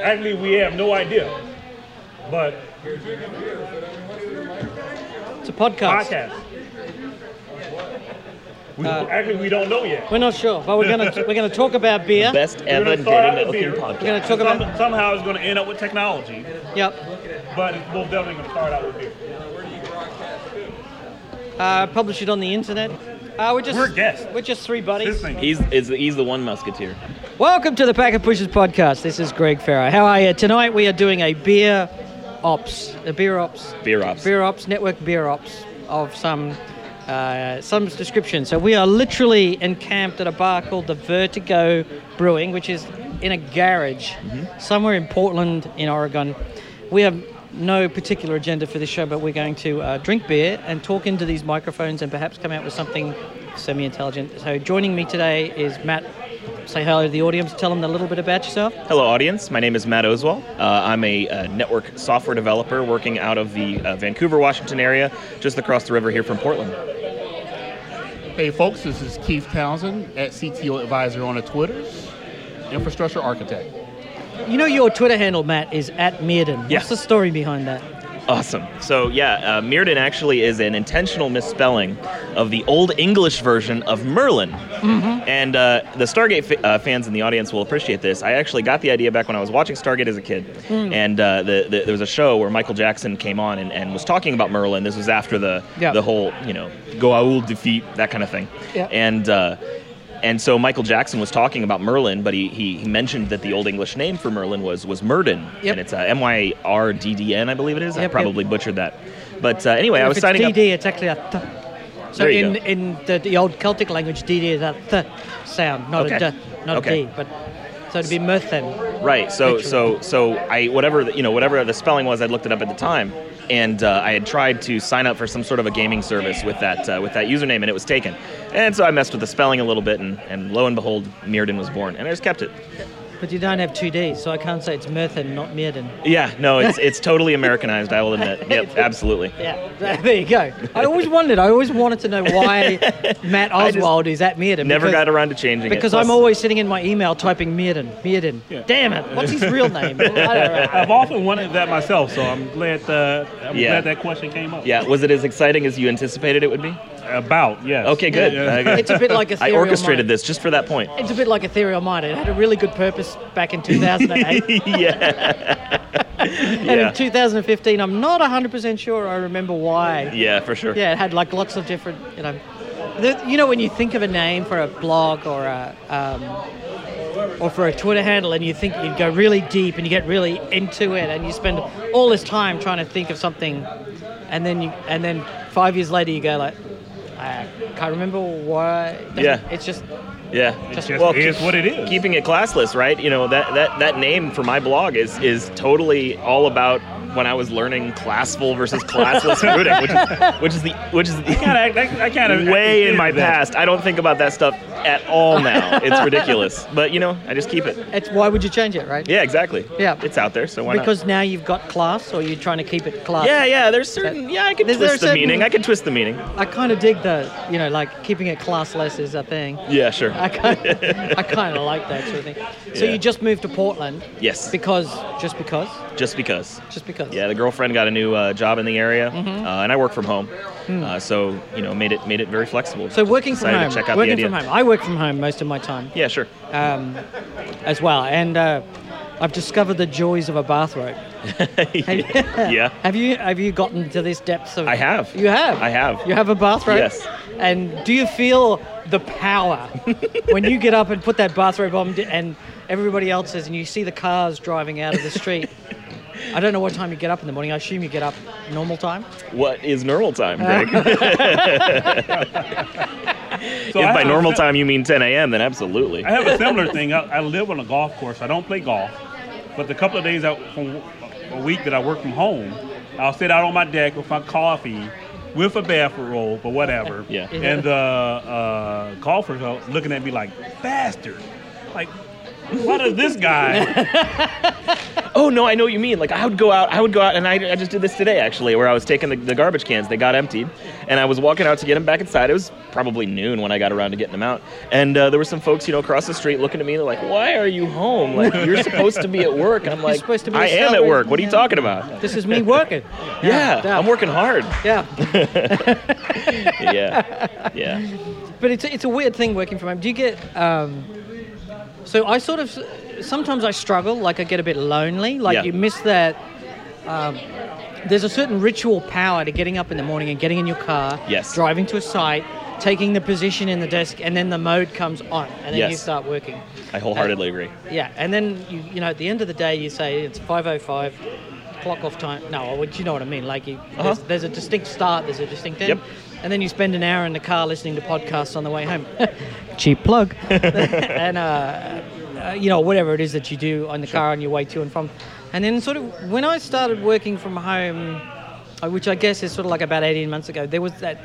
Actually, we have no idea. But It's a podcast. podcast. We, Uh, actually, we don't know yet. We're not sure, but we're gonna we're gonna talk about beer. Best ever gonna Dirty start out with Networking beer. We're gonna talk Some, about somehow it's going to end up with technology, yep. but it's most definitely going to start out with beer. Uh, publish it on the internet. Uh, we're just We're guests. We're just three This buddies. thing. He's is he's the one musketeer. Welcome to the Packet Pushers podcast. This is Greg Ferro. How are you? Tonight we are doing a beer ops, a beer ops, Beer ops. beer ops network beer ops of some uh, some description. So we are literally encamped at a bar called the Vertigo Brewing, which is in a garage somewhere in Portland, in Oregon. We have no particular agenda for this show, but we're going to uh, drink beer and talk into these microphones and perhaps come out with something semi-intelligent. So joining me today is Matt. Say hello to the audience. Tell them a little bit about yourself. Hello, audience. My name is Matt Oswalt. Uh, I'm a uh, network software developer working out of the uh, Vancouver, Washington area, just across the river here from Portland. Hey folks, this is Keith Townsend at CTO Advisor on the Twitters, infrastructure architect. You know your Twitter handle, Matt, is at Mierdin. Yeah. What's the story behind that? Awesome. So yeah, uh, Mierdin actually is an intentional misspelling of the Old English version of Merlin. And uh, the Stargate fa- uh, fans in the audience will appreciate this. I actually got the idea back when I was watching Stargate as a kid, and uh, the, the, there was a show where Michael Jackson came on and, and was talking about Merlin. This was after the the whole you know Goa'uld defeat that kind of thing. Yeah. And uh, and so Michael Jackson was talking about Merlin, but he, he, he mentioned that the Old English name for Merlin was was Myrddin, Yep. and it's uh, M Y R D D N, I believe it is. I Yep, probably butchered that. But uh, anyway, I was signing DD, up. it's actually a th. So in, go. in the, the old Celtic language, DD is a th sound, not Okay. a d, not Okay. a D. But so it'd be Merthen. Right. So Literally. so so I whatever the, you know whatever the spelling was, I looked it up at the time, and uh, I had tried to sign up for some sort of a gaming service with that uh, with that username, and it was taken. And so I messed with the spelling a little bit, and, and lo and behold, Mierdin was born, and I just kept it. But you don't have two Ds, so I can't say it's Merthen, not Mierdin. Yeah. No, it's it's totally Americanized. I will admit. Yep. Absolutely. Yeah, there you go. I always wondered, I always wanted to know why Matt Oswalt is at Mierdin. Never because, got around to changing it. Because I'm always sitting in my email typing Mierdin, Mierdin. Yeah. Damn it, what's his real name? I don't know. I've often wondered that myself, so I'm glad uh, I'm Yeah. glad that question came up. Yeah. Was it as exciting as you anticipated it would be? About yes. Okay. Good. Yeah. It's a bit like a I Ethereal orchestrated Mind. this just for that point. It's a bit like Ethereal Mind. It had a really good purpose back in 2008. yeah. And yeah. in 2015, I'm not 100% sure I remember why. Yeah. For sure. Yeah, it had like lots of different, you know. The, you know, when you think of a name for a blog or a. Um, or for a Twitter handle, and you think you go really deep and you get really into it, and you spend all this time trying to think of something, and then you, and then five years later you go like, I can't remember why. Yeah. it's just Yeah. Just- Just well, is what it is. keeping it classless, right? You know that that that name for my blog is is totally all about when I was learning classful versus classless routing, which is which is the which is the, Kinda, I, I kind of way in my past. I don't think about that stuff at all now. It's ridiculous, but you know, I just keep it. it's why would you change it, right? Yeah, exactly. Yeah. it's out there, so why because now you've got class, or you're trying to keep it class. Yeah, yeah. There's certain. Yeah, I could Is there twist the certain- meaning. I could twist the meaning. I kind of dig the, you know, like keeping it classless is a thing. Yeah, sure. I kind I kind of like that sort of thing. So Yeah. you just moved to Portland Yes, because, just because, just because. just because. Yeah, the girlfriend got a new uh, job in the area, Mm-hmm. uh, and I work from home, uh, so you know, made it made it very flexible. So working from home, to check out working the idea. from home. I work from home most of my time, Yeah, sure. um, as well, and uh, I've discovered the joys of a bathrobe. yeah. Have you have you gotten to this depth of? I have. You have. I have. You have a bathrobe. Yes. And do you feel the power when you get up and put that bathrobe on, and everybody else is, and you see the cars driving out of the street? I don't know what time you get up in the morning. I assume you get up normal time. What is normal time, Greg? So if by normal sim- time you mean 10 a.m., then absolutely. I have a similar thing. I, I live on a golf course. I don't play golf, but the couple of days out from a week that I work from home, I'll sit out on my deck with my coffee, with a bathrobe or whatever. Yeah. And the uh, golfers are looking at me like bastard. Like, what is this guy? Oh no, I know what you mean. Like I would go out, I would go out, and I, I just did this today actually, where I was taking the, the garbage cans, they got emptied, and I was walking out to get them back inside. It was probably noon when I got around to getting them out, and uh, there were some folks, you know, across the street looking at me. They're like, "Why are you home? Like you're supposed to be at work." And I'm like, You're supposed to be "I am at celebrating, work. What are you yeah. talking about?" This is me working. Yeah, yeah. I'm working hard. Yeah. yeah, yeah. But it's it's a weird thing working from home. Do you get? Um, so I sort of sometimes I struggle. Like I get a bit lonely. Like Yeah. you miss that. Um, there's a certain ritual power to getting up in the morning and getting in your car, Yes. driving to a site, taking the position in the desk, and then the mode comes on, and then you start working. I wholeheartedly agree. Yeah, and then you you know at the end of the day you say it's 5:05, clock off time. No, you know what I mean. Like you, Uh-huh. there's, there's a distinct start, there's a distinct end, Yep. and then you spend an hour in the car listening to podcasts on the way home. Cheap plug. and uh, uh, you know whatever it is that you do on the car on your way to and from, and then sort of when I started working from home, uh, which I guess is sort of like about 18 months ago, there was that.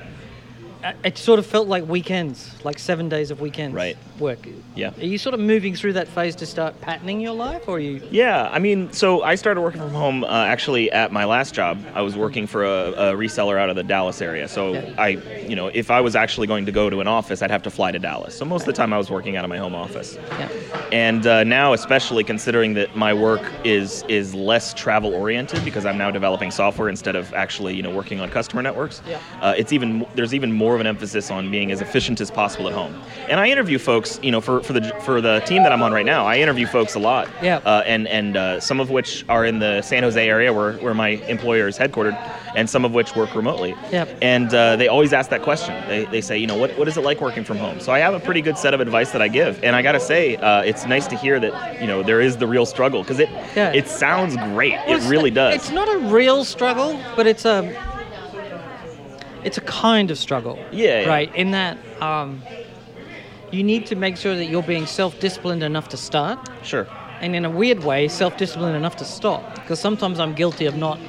Uh, It sort of felt like weekends, like seven days of weekends Right. work. Yeah. Are you sort of moving through that phase to start patterning your life, or are you? Yeah, I mean, so I started working from home uh, actually at my last job. I was working for a, a reseller out of the Dallas area. So Yeah. I, you know, if I was actually going to go to an office, I'd have to fly to Dallas. So most of the time I was working out of my home office. Yeah. And uh, now, especially considering that my work is is less travel oriented because I'm now developing software instead of actually, you know, working on customer networks. Yeah. Uh, it's even there's even more of an emphasis on being as efficient as possible at home. And I interview folks, you know, for, for the for the team that I'm on right now, I interview folks a lot. Yeah. Uh, and and uh, some of which are in the San Jose area where, where my employer is headquartered, and some of which work remotely. Yep. And uh, they always ask that question. They, they say, you know, what, what is it like working from home? So I have a pretty good set of advice that I give, and I got to say, uh, it's nice to hear that you know there is the real struggle because it Yeah. it sounds great. Well, it really does. It's not a real struggle, but it's a it's a kind of struggle. Yeah, yeah. Right. In that um, you need to make sure that you're being self-disciplined enough to start, Sure. and in a weird way, self-disciplined enough to stop. Because sometimes I'm guilty of not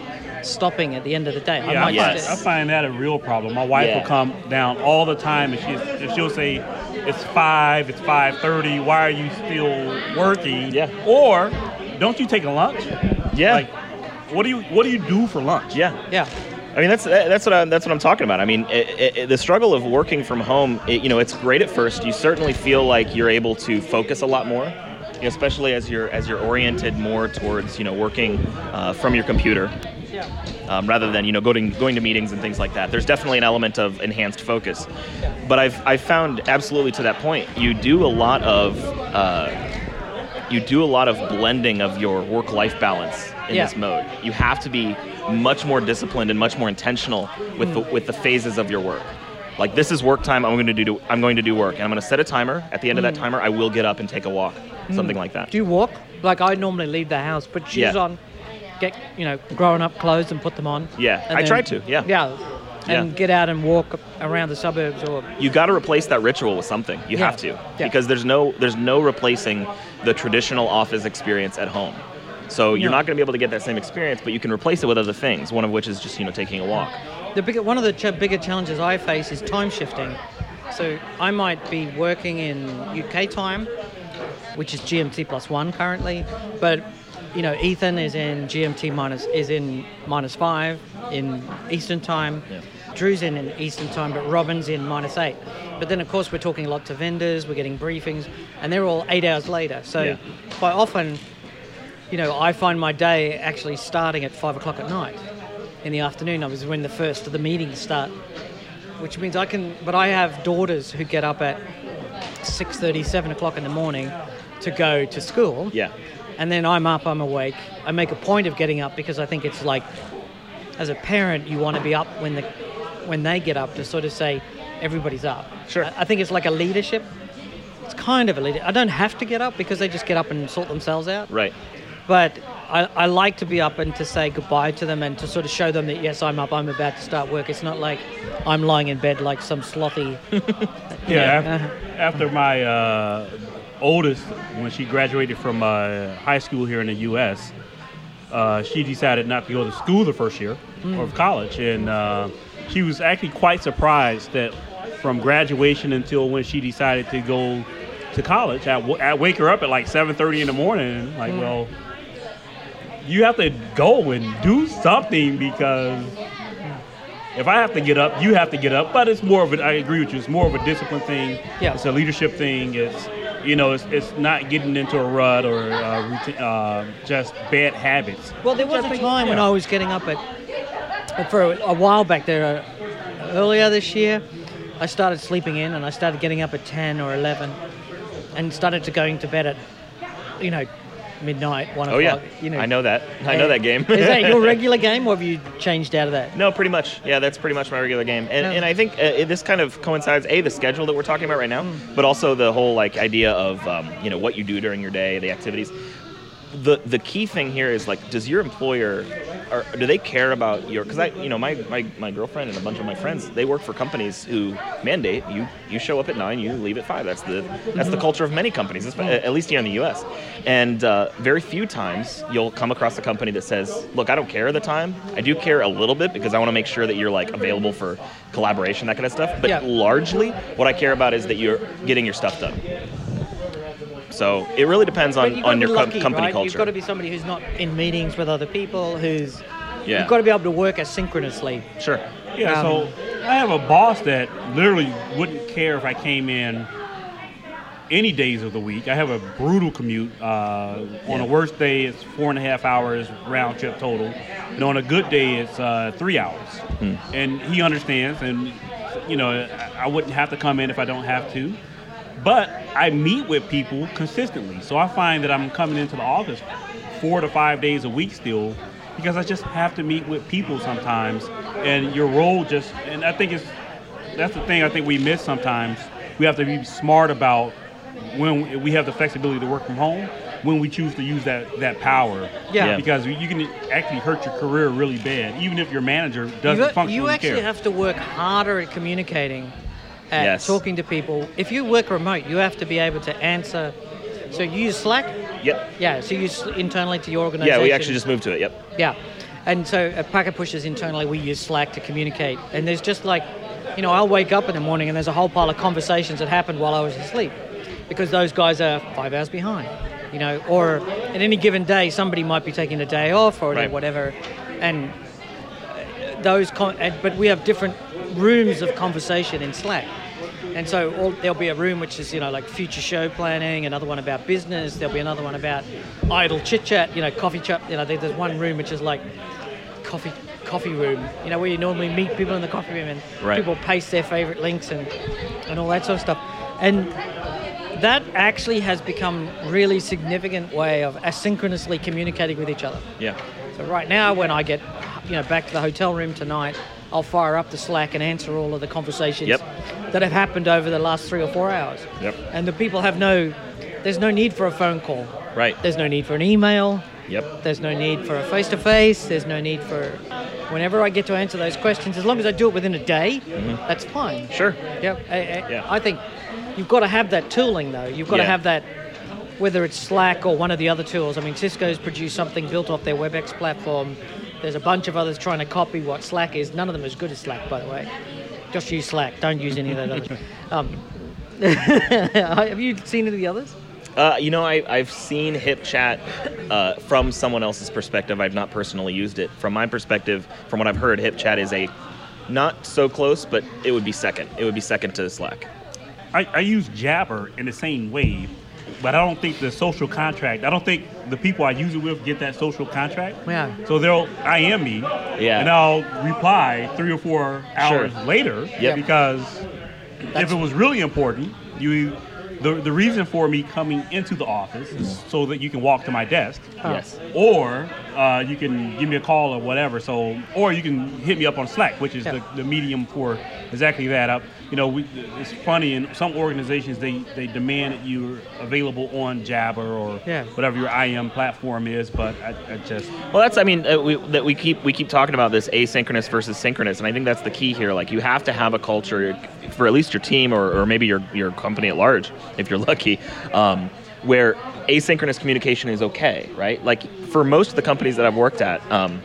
stopping at the end of the day. I Yeah, I, might yes. find, just- I find that a real problem. My wife Yeah. will come down all the time, and she she'll say, "It's five, it's five thirty. Why are you still working?" Yeah. Or, don't you take a lunch? Yeah. Like, what do you what do you do for lunch? yeah. yeah. I mean, that's that's what I'm, that's what I'm talking about. I mean, it, it, the struggle of working from home. It, you know, it's great at first. You certainly feel like you're able to focus a lot more, you know, especially as you're as you're oriented more towards you know working uh, from your computer um, rather than you know going going to meetings and things like that. There's definitely an element of enhanced focus, but I've I've found absolutely to that point. You do a lot of uh, you do a lot of blending of your work life balance in Yeah. this mode. You have to be much more disciplined and much more intentional with the hmm. with the phases of your work. Like this is work time. I'm going to do I'm going to do work, and I'm going to set a timer. At the end of that hmm. timer, I will get up and take a walk, hmm. something like that. Do you walk? Like I normally leave the house, put shoes Yeah. on, get you know growing up clothes and put them on. Yeah, I try to, yeah. Yeah. And Yeah. get out and walk around the suburbs or you got to replace that ritual with something. You Yeah. have to because there's no there's no replacing the traditional office experience at home. So you're No. not going to be able to get that same experience, but you can replace it with other things. One of which is just you know taking a walk. the one of the ch- bigger challenges I face is time shifting. So I might be working in UK time, which is GMT plus one currently, but you know Ethan is in GMT minus is in minus five in Eastern time. Yeah. Drew's in, in Eastern time, but Robin's in minus eight. But then, of course, we're talking a lot to vendors, we're getting briefings, and they're all eight hours later. So Yeah. quite often, you know, I find my day actually starting at five o'clock at night. In the afternoon, I was when the first of the meetings start, which means I can. But I have daughters who get up at six thirty, seven o'clock in the morning to go to school. Yeah. And then I'm up, I'm awake. I make a point of getting up because I think it's like, as a parent, you want to be up when the when they get up to sort of say everybody's up. Sure. I, I think it's like a leadership. It's kind of a leader. I don't have to get up because they just get up and sort themselves out. Right. But I, I like to be up and to say goodbye to them and to sort of show them that yes, I'm up. I'm about to start work. It's not like I'm lying in bed like some slothy. Yeah. Yeah. After, my uh, oldest, when she graduated from uh, high school here in the U.S., uh, she decided not to go to school the first year of college, and uh, she was actually quite surprised that from graduation until when she decided to go to college, I, w- I wake her up at like 7:30 in the morning, like, well, you have to go and do something because if I have to get up, you have to get up. But it's more of a, I agree with you, it's more of a discipline thing. Yeah. It's a leadership thing. It's, you know, it's, it's not getting into a rut or uh, routine, uh, just bad habits. Well, there was Which I a think- time when. I was getting up at, for a, a while back there, uh, earlier this year, I started sleeping in and I started getting up at 10 or 11 and started to going to bed at, you know, midnight, 1 Oh yeah, o'clock. You know, I know that. I know that game. is that your regular game or have you changed out of that? No, pretty much. Yeah, that's pretty much my regular game. And, Yeah. and I think uh, this kind of coincides a the schedule that we're talking about right now, Mm. but also the whole like idea of um, you know what you do during your day, the activities. The the key thing here is like, does your employer, or do they care about your? Because I, you know, my, my my girlfriend and a bunch of my friends, they work for companies who mandate you you show up at nine, you leave at five. That's the that's the culture of many companies, at least here in the U.S. And uh, very few times you'll come across a company that says, "Look, I don't care the time. I do care a little bit because I want to make sure that you're like available for collaboration, that kind of stuff. But Yeah. largely, what I care about is that you're getting your stuff done." So it really depends on, on your be com- lucky, company right? culture. You've got to be somebody who's not in meetings with other people, who's. Yeah. You've got to be able to work asynchronously. sure. Yeah, Um, so I have a boss that literally wouldn't care if I came in any days of the week. I have a brutal commute. Uh, On a worst day, it's four and a half hours round trip total, and on a good day, it's uh, three hours. And he understands, and you know, I, I wouldn't have to come in if I don't have to. But I meet with people consistently, so I find that I'm coming into the office four to five days a week still because I just have to meet with people sometimes, and your role just and I think it's that's the thing I think we miss sometimes. We have to be smart about when we have the flexibility to work from home when we choose to use that that power. Yeah. Yeah. Because you can actually hurt your career really bad, even if your manager doesn't You, function. you actually have to work harder at communicating, at Yes. talking to people. If you work remote, you have to be able to answer. So you use Slack? Yep. Yeah, so you use internally to your organization. Yeah, we actually just moved to it. Yep. Yeah. And so at Packet Pushers internally, we use Slack to communicate. And there's just like, you know, I'll wake up in the morning and there's a whole pile of conversations that happened while I was asleep because those guys are five hours behind, you know, or at any given day, somebody might be taking a day off or Right. whatever. And those, con- but we have different rooms of conversation in Slack. And so all, there'll be a room which is, you know, like future show planning, another one about business, there'll be another one about idle chit chat, you know, coffee chat. You know, there's one room which is like coffee coffee room, you know, where you normally meet people in the coffee room and Right. people paste their favorite links and, and all that sort of stuff. And that actually has become really significant way of asynchronously communicating with each other. Yeah. So right now, when I get, you know, back to the hotel room tonight, I'll fire up the Slack and answer all of the conversations Yep. that have happened over the last three or four hours. Yep. And the people have no, there's no need for a phone call. Right. There's no need for an email. Yep. There's no need for a face-to-face. There's no need for, whenever I get to answer those questions, as long as I do it within a day, that's fine. Mm-hmm. Sure. Yep. I, I, Yeah. I think you've got to have that tooling though. You've got to have that, whether it's Slack or one of the other tools. I mean, Cisco's produced something built off their WebEx platform. There's a bunch of others trying to copy what Slack is. None of them as good as Slack, by the way. Just use Slack. Don't use any of those others. Um, have you seen any of the others? Uh, you know, I, I've seen HipChat uh, from someone else's perspective. I've not personally used it. From my perspective, from what I've heard, HipChat is a not so close, but it would be second. It would be second to Slack. I, I use Jabber in the same way, but I don't think the social contract. I don't think the people I use it with get that social contract. Yeah. So they'll I am me, Yeah. and I'll reply three or four hours Sure. later Yep. because if it was really important, you. The, the reason for me coming into the office is so that you can walk to my desk, Yes. or uh, you can give me a call or whatever. So, or you can hit me up on Slack, which is Yeah. the, the medium for exactly that. Up, you know, we, it's funny in some organizations they they demand that you're available on Jabber or Yeah. whatever your IM platform is, but I, I just Well, that's I mean uh, we, that we keep we keep talking about this asynchronous versus synchronous, and I think that's the key here. Like you have to have a culture for at least your team or, or maybe your your company at large, if you're lucky, um, where asynchronous communication is okay, right? Like for most of the companies that I've worked at. Um,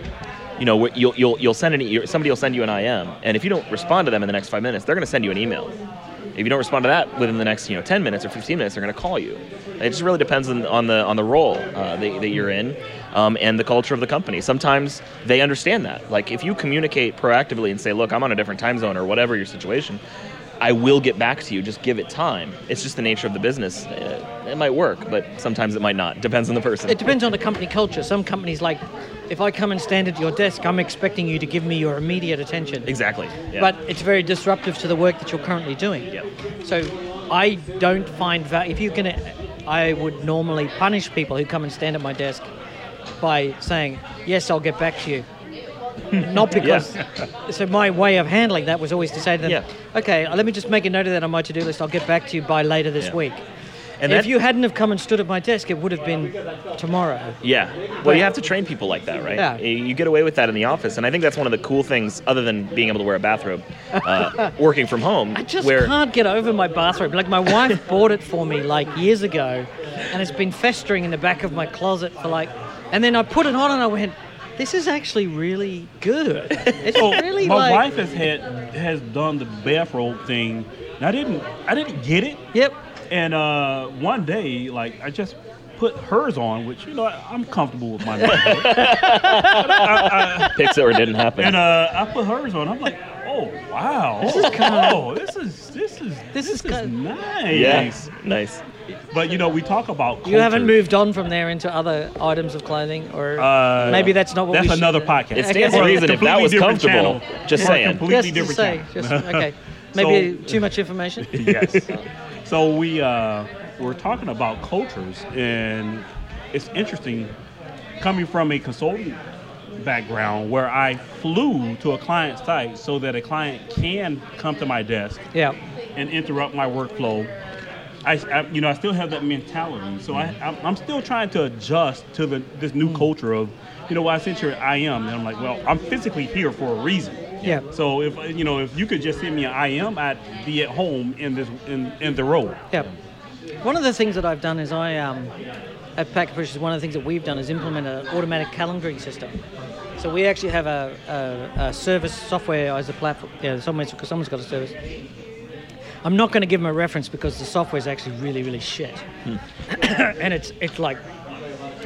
you know, you'll, you'll, you'll send an, somebody will send you an IM, and if you don't respond to them in the next five minutes, they're going to send you an email. If you don't respond to that within the next you know 10 minutes or 15 minutes, they're going to call you. It just really depends on, on the on the role uh, that, that you're in um, and the culture of the company. Sometimes they understand that. Like if you communicate proactively and say, "Look, I'm on a different time zone" or whatever your situation, I will get back to you. Just give it time. It's just the nature of the business. Uh, it might work, but sometimes it might not. Depends on the person. It depends on the company culture. Some companies like, if I come and stand at your desk, I'm expecting you to give me your immediate attention. Exactly. Yeah. But it's very disruptive to the work that you're currently doing. Yeah. So I don't find value. If you're gonna, I would normally punish people who come and stand at my desk by saying, "Yes, I'll get back to you." Not because. So my way of handling that was always to say to them, Yeah. "Okay, let me just make a note of that on my to-do list. I'll get back to you by later this Yeah. week." And if that- you hadn't have come and stood at my desk, it would have been tomorrow. Yeah. Well, you have to train people like that, right? Yeah. You get away with that in the office, and I think that's one of the cool things, other than being able to wear a bathrobe, uh, working from home. I just where can't get over my bathrobe. Like my wife bought it for me like years ago, and it's been festering in the back of my closet for like. And then I put it on, and I went, "This is actually really good. It's So really my like." wife has had has done the bathrobe thing. And I didn't I didn't get it. Yep. And uh, one day, like I just put hers on, which you know I, I'm comfortable with my bathrobe. picks it or didn't happen. and uh, I put hers on. I'm like, oh wow, this is kind of, oh this is this is This is is kind- nice. yeah. Nice. But you know, we talk about You haven't moved on from there into other items of clothing, or Uh, maybe that's not what That's we should- another podcast. It stands Okay. to reason if that was different comfortable. channel. Just For a saying. completely Just to different say, just okay. Maybe So- too much information. yes. So we uh, we're talking about cultures, and it's interesting coming from a consultant background where I flew to a client site so that a client can come to my desk Yeah. and interrupt my workflow. I, I you know, I still have that mentality, so I, I'm, I'm still trying to adjust to the this new culture of, you know, why I sent your IM, and I'm like, well, I'm physically here for a reason. Yeah. So if you know, if you could just send me an IM, I'd be at home in this in, in the role. Yeah. One of the things that I've done is I, um, at Packet Pushers, one of the things that we've done is implement an automatic calendaring system. So we actually have a, a, a service software as a platform. Yeah, someone's, someone's got a service. I'm not going to give them a reference because the software is actually really, really shit. Hmm. and it's it's like,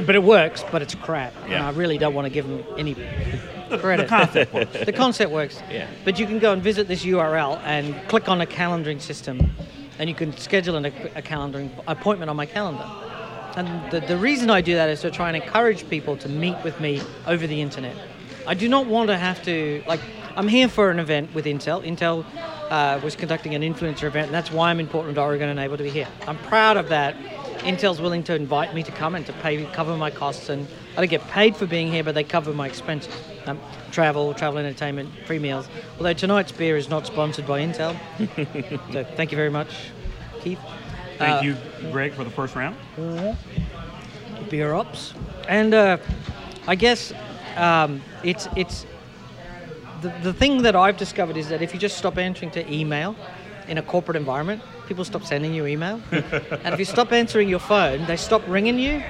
but it works, but it's crap. And I really don't want to give them any The credit. concept works. the concept works. Yeah. But you can go and visit this URL and click on a calendaring system, and you can schedule an, a calendaring appointment on my calendar. And the, the reason I do that is to try and encourage people to meet with me over the internet. I do not want to have to like. I'm here for an event with Intel. Intel uh, was conducting an influencer event, and that's why I'm in Portland, Oregon, and able to be here. I'm proud of that. Intel's willing to invite me to come and to pay cover my costs, and I don't get paid for being here, but they cover my expenses. Um, travel, travel entertainment, free meals. Although tonight's beer is not sponsored by Intel, so thank you very much, Keith. Thank Uh, you, Greg, for the first round. beer ops, and uh, I guess um, it's it's the, the thing that I've discovered is that if you just stop answering to email in a corporate environment, people stop sending you email, and if you stop answering your phone, they stop ringing you.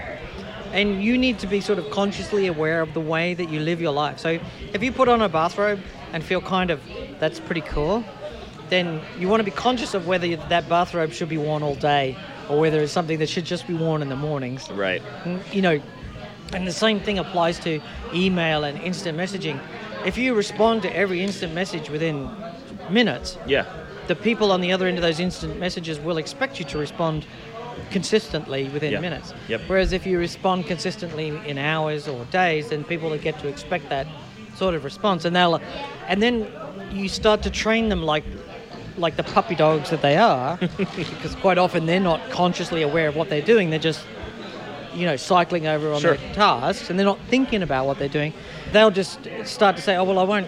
And you need to be sort of consciously aware of the way that you live your life. So if you put on a bathrobe and feel kind of that's pretty cool, then you want to be conscious of whether that bathrobe should be worn all day or whether it's something that should just be worn in the mornings Right. Mm, you know, and the same thing applies to email and instant messaging. If you respond to every instant message within minutes, Yeah. the people on the other end of those instant messages will expect you to respond consistently within minutes. Yep. Whereas if you respond consistently in hours or days, then people will get to expect that sort of response, and they'll, and then you start to train them like. Like the puppy dogs that they are, because quite often they're not consciously aware of what they're doing. They're just you know, cycling over on Sure. their tasks and they're not thinking about what they're doing, they'll just start to say, oh, well, I won't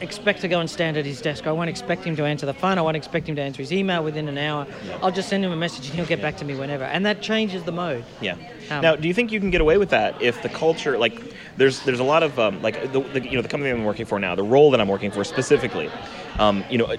expect to go and stand at his desk. I won't expect him to answer the phone. I won't expect him to answer his email within an hour. I'll just send him a message and he'll get back to me whenever. And that changes the mode. Yeah. Um, now, do you think you can get away with that if the culture, like, there's there's a lot of um, like the, the you know the company I'm working for now, the role that I'm working for specifically, um, you know.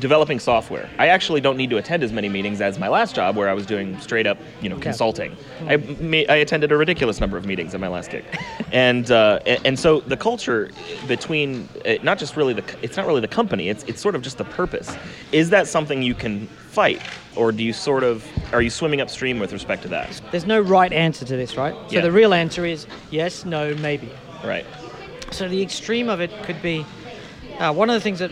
Developing software. I actually don't need to attend as many meetings as my last job, where I was doing straight up, you know, consulting. I, ma- I attended a ridiculous number of meetings at my last gig, and uh, and so the culture between uh, not just really the it's not really the company. It's it's sort of just the purpose. Is that something you can fight, or do you sort of are you swimming upstream with respect to that? There's no right answer to this, right? So Yeah. the real answer is yes, no, maybe. Right. So the extreme of it could be uh, one of the things that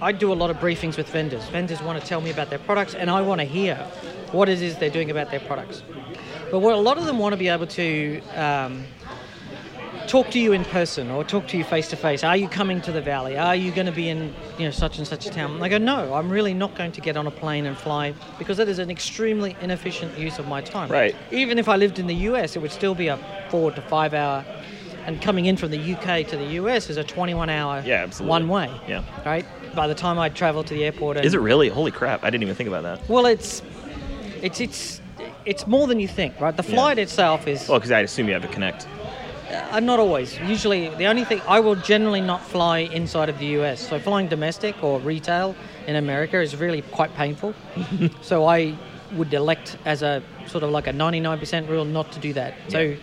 I do a lot of briefings with vendors. Vendors want to tell me about their products, and I want to hear what it is they're doing about their products. But what a lot of them want to be able to um, talk to you in person or talk to you face to face. Are you coming to the valley? Are you going to be in you know such and such a town? And I go, no, I'm really not going to get on a plane and fly because that is an extremely inefficient use of my time. Right. Even if I lived in the US, it would still be a four to five hour. And coming in from the UK to the US is a 21 hour Yeah, absolutely. one way. Yeah. Right. By the time I travel to the airport, and, Is it really? Holy crap! I didn't even think about that. Well, it's it's it's it's more than you think, right? The Yeah. flight itself is Well, because I assume you have to connect. uh, not always. Usually, the only thing I will generally not fly inside of the US. So flying domestic or retail in America is really quite painful. so I would elect as a sort of like a 99% rule not to do that. So,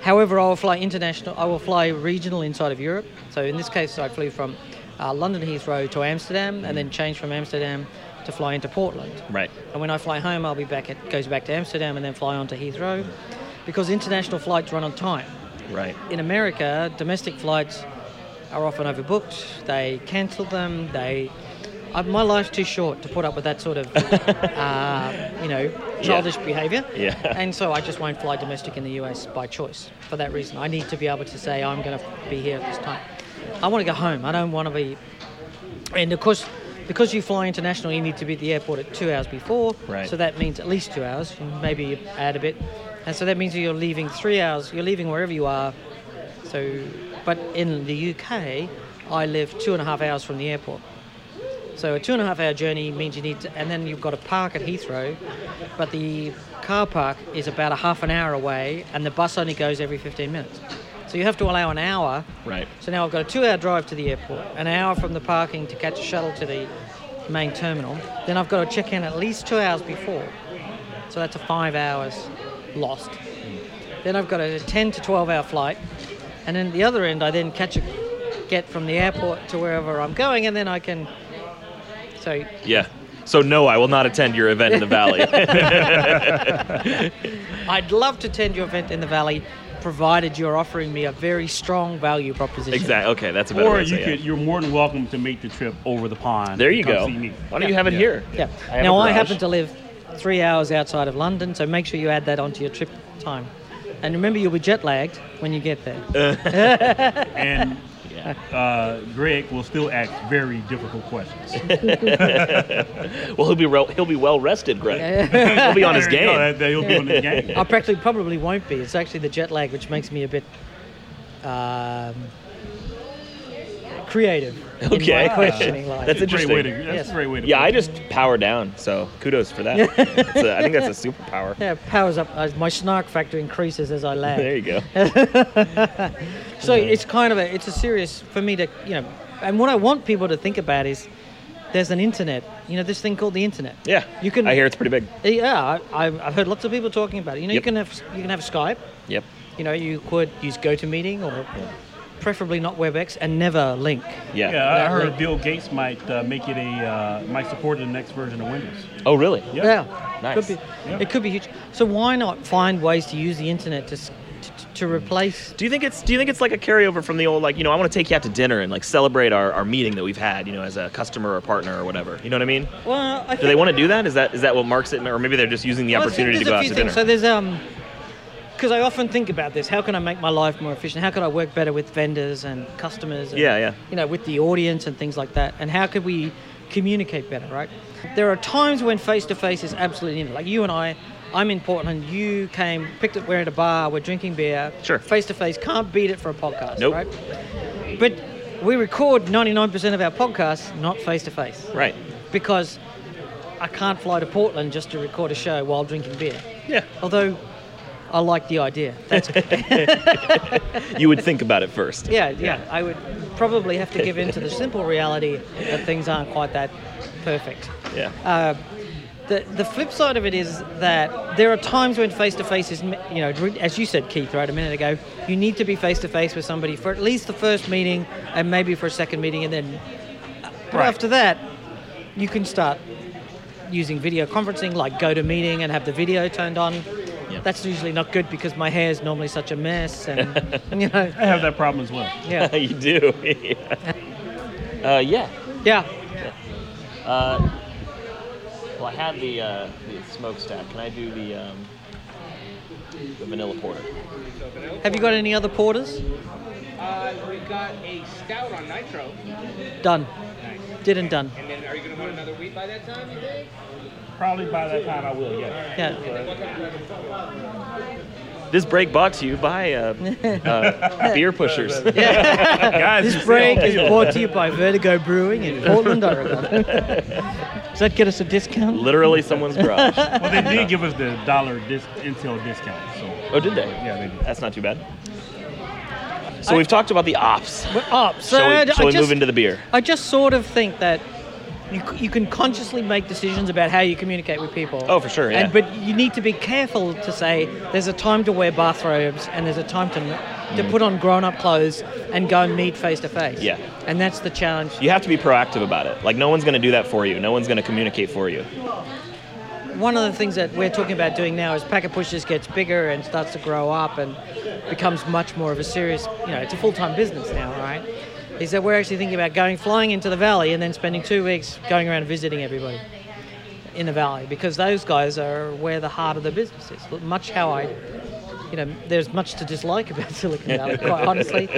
however, I will fly international. I will fly regional inside of Europe. So in this case, I flew from uh, London Heathrow to Amsterdam, and then change from Amsterdam to fly into Portland. Right. And when I fly home, I'll be back. It goes back to Amsterdam and then fly on to Heathrow, because international flights run on time Right. in America, domestic flights are often overbooked. They cancel them. They, uh, my life's too short to put up with that sort of, uh, you know, childish behaviour. Yeah. And so I just won't fly domestic in the US by choice for that reason. I need to be able to say I'm going to be here at this time. I want to go home. I don't want to be, and of course. Because you fly international, you need to be at the airport at two hours before. Right. So that means at least two hours. Maybe you add a bit, and so that means you're leaving three hours. You're leaving wherever you are so, but in the UK, I live two and a half hours from the airport. So a two and a half hour journey means you need to, and then you've got to park at Heathrow, but the car park is about a half an hour away, and the bus only goes every 15 minutes. So you have to allow an hour. Right. So now I've got a two hour drive to the airport, an hour from the parking to catch a shuttle to the main terminal. Then I've got to check in at least two hours before. So that's a five hours lost. Then I've got a 10 to 12 hour flight. And then the other end, I then catch a get from the airport to wherever I'm going, and then I can. So Yeah. So no, I will not attend your event in the valley. I'd love to attend your event in the valley, provided you're offering me a very strong value proposition. exactly. Okay, that's a better Or way to you say could, it. you're more than welcome to make the trip over the pond. There you go. see me. Why don't you have it here? Yeah. I now I happen to live three hours outside of London, so make sure you add that onto your trip time. And remember, you'll be jet lagged when you get there. And Yeah. uh, Greg will still ask very difficult questions. Well, he'll be re- he'll be well rested, Greg. he'll be on his There you go, game. that- that He'll be on his game. I practically probably won't be. It's actually the jet lag which makes me a bit um, creative in Okay. my questioning life. That's That's a great way to. interesting. That's Yes. a great way to. Yeah, put I just power down. So kudos for that. It's a- I think that's a superpower. yeah, powers up. Uh, my snark factor increases as I lag. There you go. So it's kind of a it's a serious for me to you know, and what I want people to think about is there's an internet. You know, this thing called the internet. Yeah. You can- I hear it's pretty big. Yeah, I, I've I've heard lots of people talking about it. You know, Yep. you can have you can have Skype. Yep. You know, you could use GoToMeeting or preferably not WebEx and never Lync. Yeah. Yeah, I heard Lync. Bill Gates might uh, make it a uh, might support the next version of Windows. Oh, really? Yeah. Yeah, Nice. Could be, Yeah. It could be huge. So why not find ways to use the internet to to, to replace? Do you think it's Do you think it's like a carryover from the old like you know I want to take you out to dinner and like celebrate our, our meeting that we've had you know as a customer or partner or whatever you know what I mean? Well, I Do they want to do that? Is that is that what marks it or maybe they're just using the Well, opportunity to go out to things. dinner? So there's um, because I often think about this. How can I make my life more efficient? How can I work better with vendors and customers? And, Yeah, yeah. You know, with the audience and things like that. And how could we communicate better? Right. There are times when face to face is absolutely needed. Like you and I. I'm in Portland. You came, picked up. We're at a bar. We're drinking beer. Sure. Face to face can't beat it for a podcast. Nope. Right. But we record 99% of our podcasts not face to face right. because I can't fly to Portland just to record a show while drinking beer. Yeah. Although I like the idea. That's You would think about it first. yeah, yeah. I would probably have to give in to the simple reality that things aren't quite that perfect. Yeah. Uh, the, the flip side of it is that there are times when face to face is, you know, as you said, Keith, right a minute ago, you need to be face to face with somebody for at least the first meeting and maybe for a second meeting, and then but Right. after that, you can start using video conferencing like GoToMeeting and have the video turned on. Yeah. That's usually not good because my hair is normally such a mess, and you know, I have that problem as well. yeah, you do. uh, yeah. yeah. Uh, well, I have the, uh, the smokestack. Can I do the, um, the vanilla porter? Have you got any other porters? Uh, we got a stout on nitro. Done. Nice. Did and done. And then, are you going to want another wheat by that time? You think? Probably by that time I will, yeah. Yeah. This break brought to you by uh, uh, beer pushers. Guys, This break is brought to you by Vertigo Brewing in Portland, Oregon. Does that get us a discount? Literally someone's garage. Well, they did give us the dollar dis- Intel discount, so Oh, did they? yeah, they did. That's not too bad. So we've talked about the ops. We're up. So Shall we, I shall we just, move into the beer? I just sort of think that you, you can consciously make decisions about how you communicate with people. Oh, for sure, yeah. And, but you need to be careful to say there's a time to wear bathrobes and there's a time to to put on grown-up clothes and go and meet face to face. Mm. Yeah. And that's the challenge. You have to be proactive about it. Like, no one's going to do that for you. No one's going to communicate for you. One of the things that we're talking about doing now is Packet Pushers gets bigger and starts to grow up and becomes much more of a serious, you know, it's a full-time business now, right? Is that we're actually thinking about going flying into the valley and then spending two weeks going around visiting everybody in the valley because those guys are where the heart of the business is. Much how I, you know, there's much to dislike about Silicon Valley, quite honestly,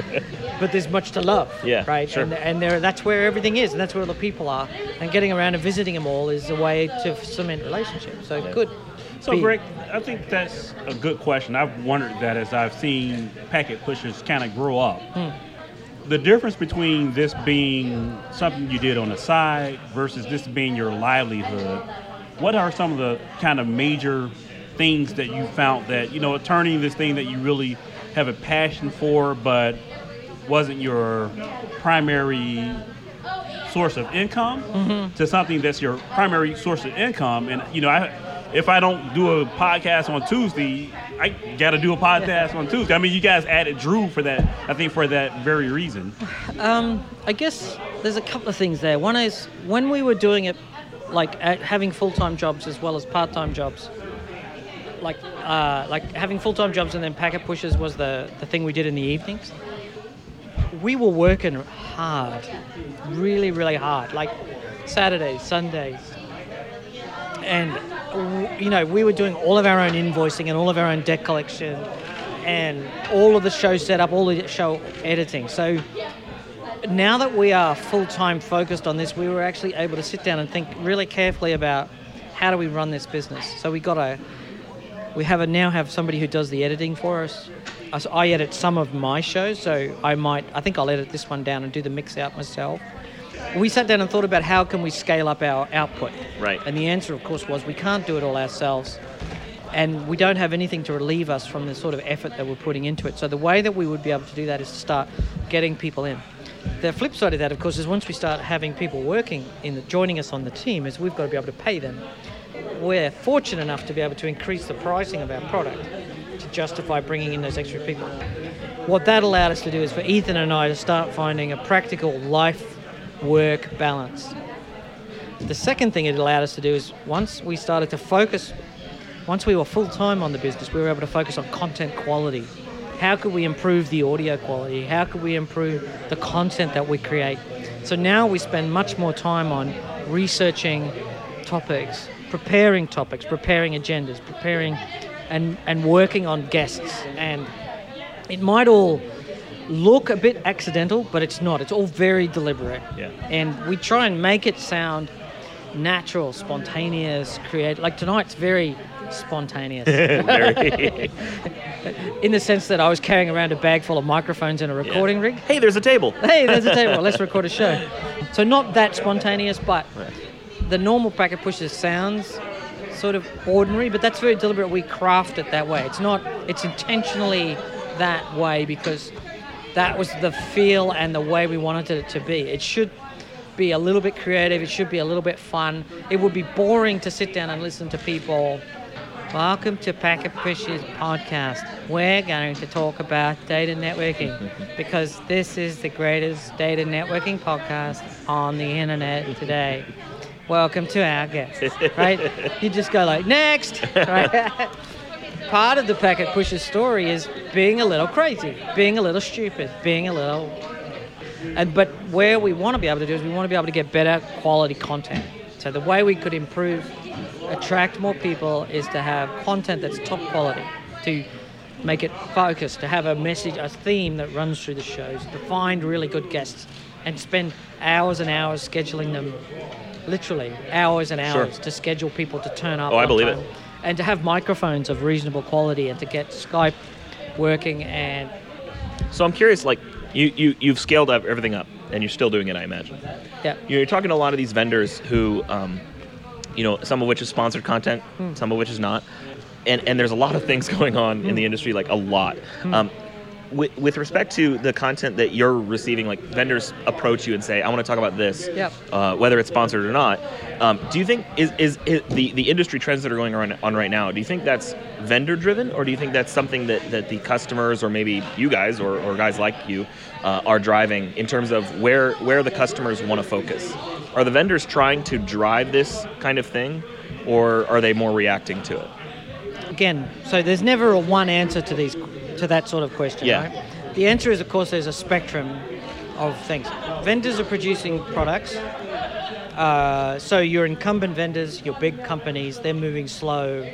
but there's much to love, Yeah, right? sure. And, and there, that's where everything is, and that's where the people are. And getting around and visiting them all is a way to cement relationships. So good. So, Greg, I think that's a good question. I've wondered that as I've seen packet pushers kind of grow up. Hmm. The difference between this being something you did on the side versus this being your livelihood, what are some of the kind of major things that you found that, you know, turning this thing that you really have a passion for but wasn't your primary source of income mm-hmm. to something that's your primary source of income. And you know, I if I don't do a podcast on Tuesday, I got to do a podcast on Tuesday. I mean, you guys added Drew for that. I think for that very reason. I guess there's a couple of things there. One is when we were doing it, like having full time jobs as well as part time jobs. Like, uh, like having full time jobs and then packet pushers was the, the thing we did in the evenings. We were working hard, really, really hard. Like Saturdays, Sundays, and you know we were doing all of our own invoicing and all of our own debt collection, and all of the show setup, all the show editing. So now that we are full time focused on this, we were actually able to sit down and think really carefully about how do we run this business. So we got a, we have a now have somebody who does the editing for us. I edit some of my shows, so I might, I think I'll edit this one down and do the mix out myself. We sat down and thought about how can we scale up our output. Right. And the answer, of course, was we can't do it all ourselves and we don't have anything to relieve us from the sort of effort that we're putting into it. So the way that we would be able to do that is to start getting people in. The flip side of that, of course, is once we start having people working in the, joining us on the team, is we've got to be able to pay them. We're fortunate enough to be able to increase the pricing of our product to justify bringing in those extra people. What that allowed us to do is for Ethan and I to start finding a practical life work balance. The second thing it allowed us to do is once we started to focus once we were full time on the business, we were able to focus on content quality. How could we improve the audio quality? How could we improve the content that we create? So now we spend much more time on researching topics, preparing topics, preparing agendas, preparing and, and working on guests. And it might all look a bit accidental, but it's not. It's all very deliberate. Yeah. And we try and make it sound natural, spontaneous, create. Like tonight's very spontaneous Very- in the sense that I was carrying around a bag full of microphones and a recording rig. hey, there's a table. Hey, there's a table. Let's record a show. So not that spontaneous, but the normal packet pusher sounds sort of ordinary, but that's very deliberate. We craft it that way. It's not. It's intentionally that way because that was the feel and the way we wanted it to be. It should be a little bit creative. It should be a little bit fun. It would be boring to sit down and listen to people. Welcome to Packet Push's podcast. We're going to talk about data networking because this is the greatest data networking podcast on the internet today. Welcome to our guest. Right? You just go like next. Right? Part of the Packet Pusher story is being a little crazy, being a little stupid, being a little and but where we want to be able to do is we want to be able to get better quality content. So the way we could improve, attract more people is to have content that's top quality, to make it focused, to have a message, a theme that runs through the shows, to find really good guests, and spend hours and hours scheduling them, literally hours and Sure. hours to schedule people to turn up. Oh, I believe time, it. And to have microphones of reasonable quality and to get Skype working and So I'm curious, like you, you you've scaled up everything up, and you're still doing it, I imagine. yeah. You're talking to a lot of these vendors who, um, you know, some of which is sponsored content, some of which is not, and and there's a lot of things going on in the industry, like a lot. Um, with, with respect to the content that you're receiving, like vendors approach you and say, "I want to talk about this," Yep. uh, whether it's sponsored or not. Um, do you think is, is is the the industry trends that are going on on right now? Do you think that's vendor driven, or do you think that's something that, that the customers or maybe you guys or, or guys like you uh, are driving in terms of where where the customers want to focus? Are the vendors trying to drive this kind of thing, or are they more reacting to it? again, so there's never a one answer to these to that sort of question, Yeah. right? The answer is, of course, there's a spectrum of things. Vendors are producing products. Uh, so your incumbent vendors, your big companies, they're moving slow.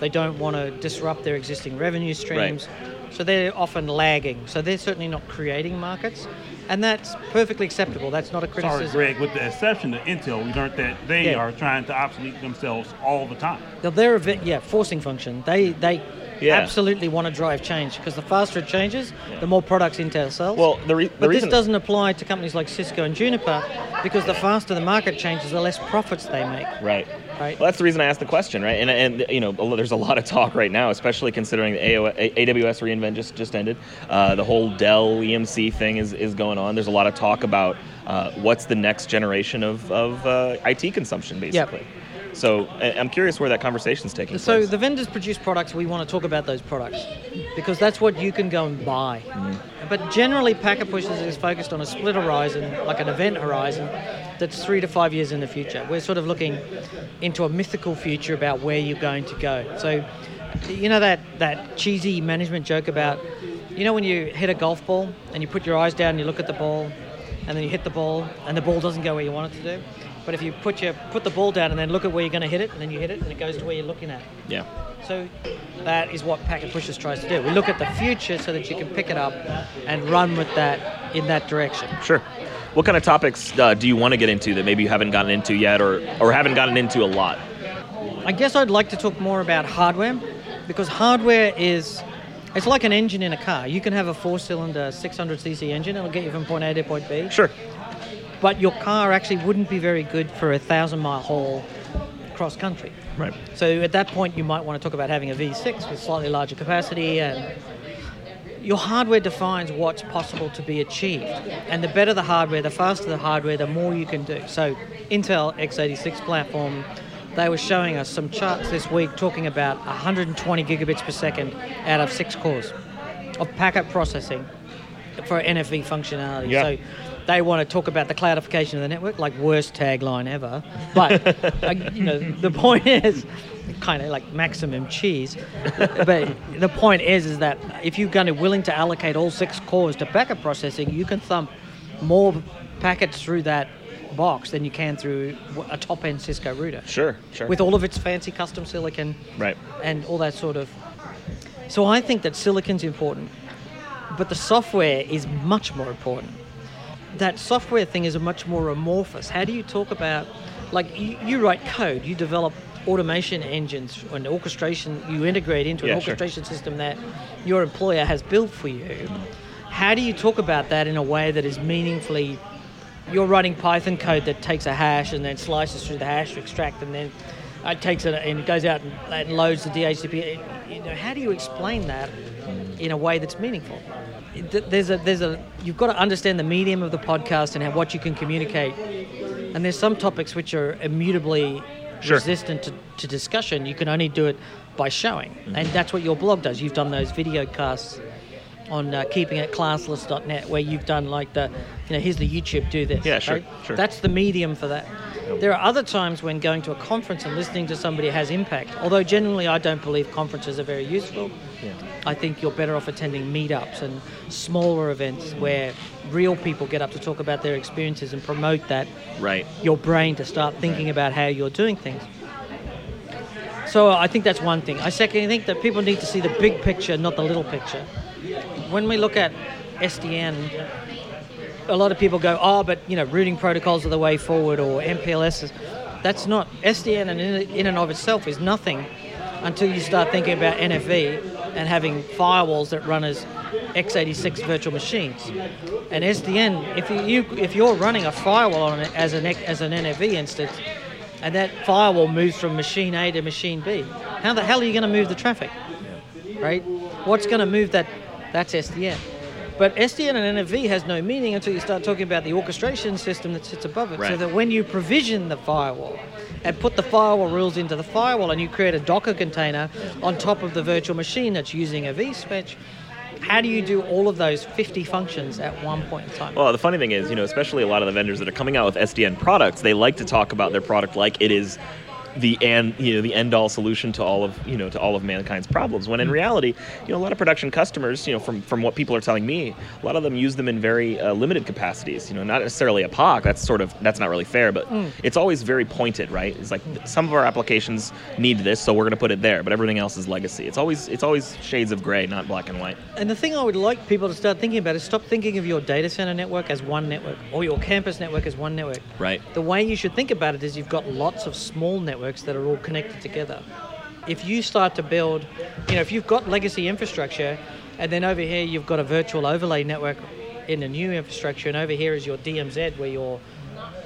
They don't want to disrupt their existing revenue streams. So they're often lagging. So they're certainly not creating markets. And that's perfectly acceptable. That's not a criticism. Sorry. Greg. With the exception of Intel, we learned that they Yeah. are trying to obsolete themselves all the time. They're- They're a bit, yeah, forcing function. They they Yeah. absolutely want to drive change because the faster it changes, the more products Intel sells. Well, the, re- the but reason this doesn't apply to companies like Cisco and Juniper because the faster the market changes, the less profits they make. Right. Right. Well, that's the reason I asked the question, right? And, and you know, there's a lot of talk right now, especially considering the AWS reInvent just, just ended. Uh, the whole Dell EMC thing is, is going on. There's a lot of talk about uh, what's the next generation of, of uh, IT consumption, basically. So I'm curious where that conversation's taking So place. the vendors produce products. We want to talk about those products because that's what you can go and buy. Mm-hmm. But generally, Packet Pushers is focused on a split horizon, like an event horizon, that's three to five years in the future. We're sort of looking into a mythical future about where you're going to go. So, you know that that cheesy management joke about, you know, when you hit a golf ball and you put your eyes down and you look at the ball, and then you hit the ball and the ball doesn't go where you want it to do. But if you put your put the ball down and then look at where you're going to hit it, and then you hit it and it goes to where you're looking at. yeah. So that is what Packet Pushers tries to do. We look at the future so that you can pick it up and run with that in that direction. Sure. What kind of topics uh, do you want to get into that maybe you haven't gotten into yet or, or haven't gotten into a lot? I guess I'd like to talk more about hardware because hardware is it's like an engine in a car. You can have a four-cylinder 600cc engine; it'll get you from point A to point B. Sure. But your car actually wouldn't be very good for a thousand-mile haul cross country. Right. So at that point, you might want to talk about having a V6 with slightly larger capacity, and your hardware defines what's possible to be achieved. And the better the hardware, the faster the hardware, the more you can do. So Intel x86 platform, they were showing us some charts this week talking about 120 gigabits per second out of six cores of packet processing for NFV functionality. Yeah. So they want to talk about the cloudification of the network, like worst tagline ever. But uh, you know, the point is kind of like maximum cheese. but the point is, is that if you're going to willing to allocate all six cores to packet processing, you can thump more packets through that box than you can through a top-end Cisco router. Sure. Sure. With all of its fancy custom silicon right. and all that sort of. So I think that silicon's important, but the software is much more important. That software thing is a much more amorphous. How do you talk about, like, you, you write code, you develop automation engines and orchestration, you integrate into an Yeah, sure. orchestration system that your employer has built for you. How do you talk about that in a way that is meaningfully you're writing Python code that takes a hash and then slices through the hash to extract and then it takes it and it goes out and, and loads the DHCP. You know, how do you explain that in a way that's meaningful? Th- There's a there's a you've got to understand the medium of the podcast and how, what you can communicate. And there's some topics which are immutably Sure. resistant to, to discussion. You can only do it by showing, Mm-hmm. and that's what your blog does. You've done those video casts on uh, keepingitclassless.net where you've done like the you know here's the YouTube do this. Yeah, sure, right? sure. That's the medium for that. There are other times when going to a conference and listening to somebody has impact. Although generally I don't believe conferences are very useful. I think you're better off attending meetups and smaller events where real people get up to talk about their experiences and promote that Right. your brain to start thinking about how you're doing things. So I think that's one thing. I second think that people need to see the big picture, not the little picture. When we look at SDN, a lot of people go, "Oh, but you know, routing protocols are the way forward," or MPLS. That's not SDN, and in, in and of itself is nothing until you start thinking about NFV and having firewalls that run as x86 virtual machines. And SDN, if you, you if you're running a firewall on it as an as an NFV instance, and that firewall moves from machine A to machine B, how the hell are you going to move the traffic? Right? What's going to move that? That's SDN. But SDN and NFV has no meaning until you start talking about the orchestration system that sits above it. So that when you provision the firewall and put the firewall rules into the firewall and you create a Docker container on top of the virtual machine that's using a vSwitch, how do you do all of those 50 functions at one point in time? Well, the funny thing is, you know, especially a lot of the vendors that are coming out with SDN products, they like to talk about their product like it is the and you know the end all solution to all of you know to all of mankind's problems when in reality you know a lot of production customers you know from from what people are telling me a lot of them use them in very uh, limited capacities you know not necessarily a POC that's sort of that's not really fair but it's always very pointed right? It's like some of our applications need this so we're going to put it there but everything else is legacy. It's always it's always shades of gray not black and white. And the thing I would like people to start thinking about is stop thinking of your data center network as one network or your campus network as one network. Right. The way you should think about it is you've got lots of small networks that are all connected together. If you start to build, you know, if you've got legacy infrastructure and then over here you've got a virtual overlay network in the new infrastructure and over here is your DMZ where you're,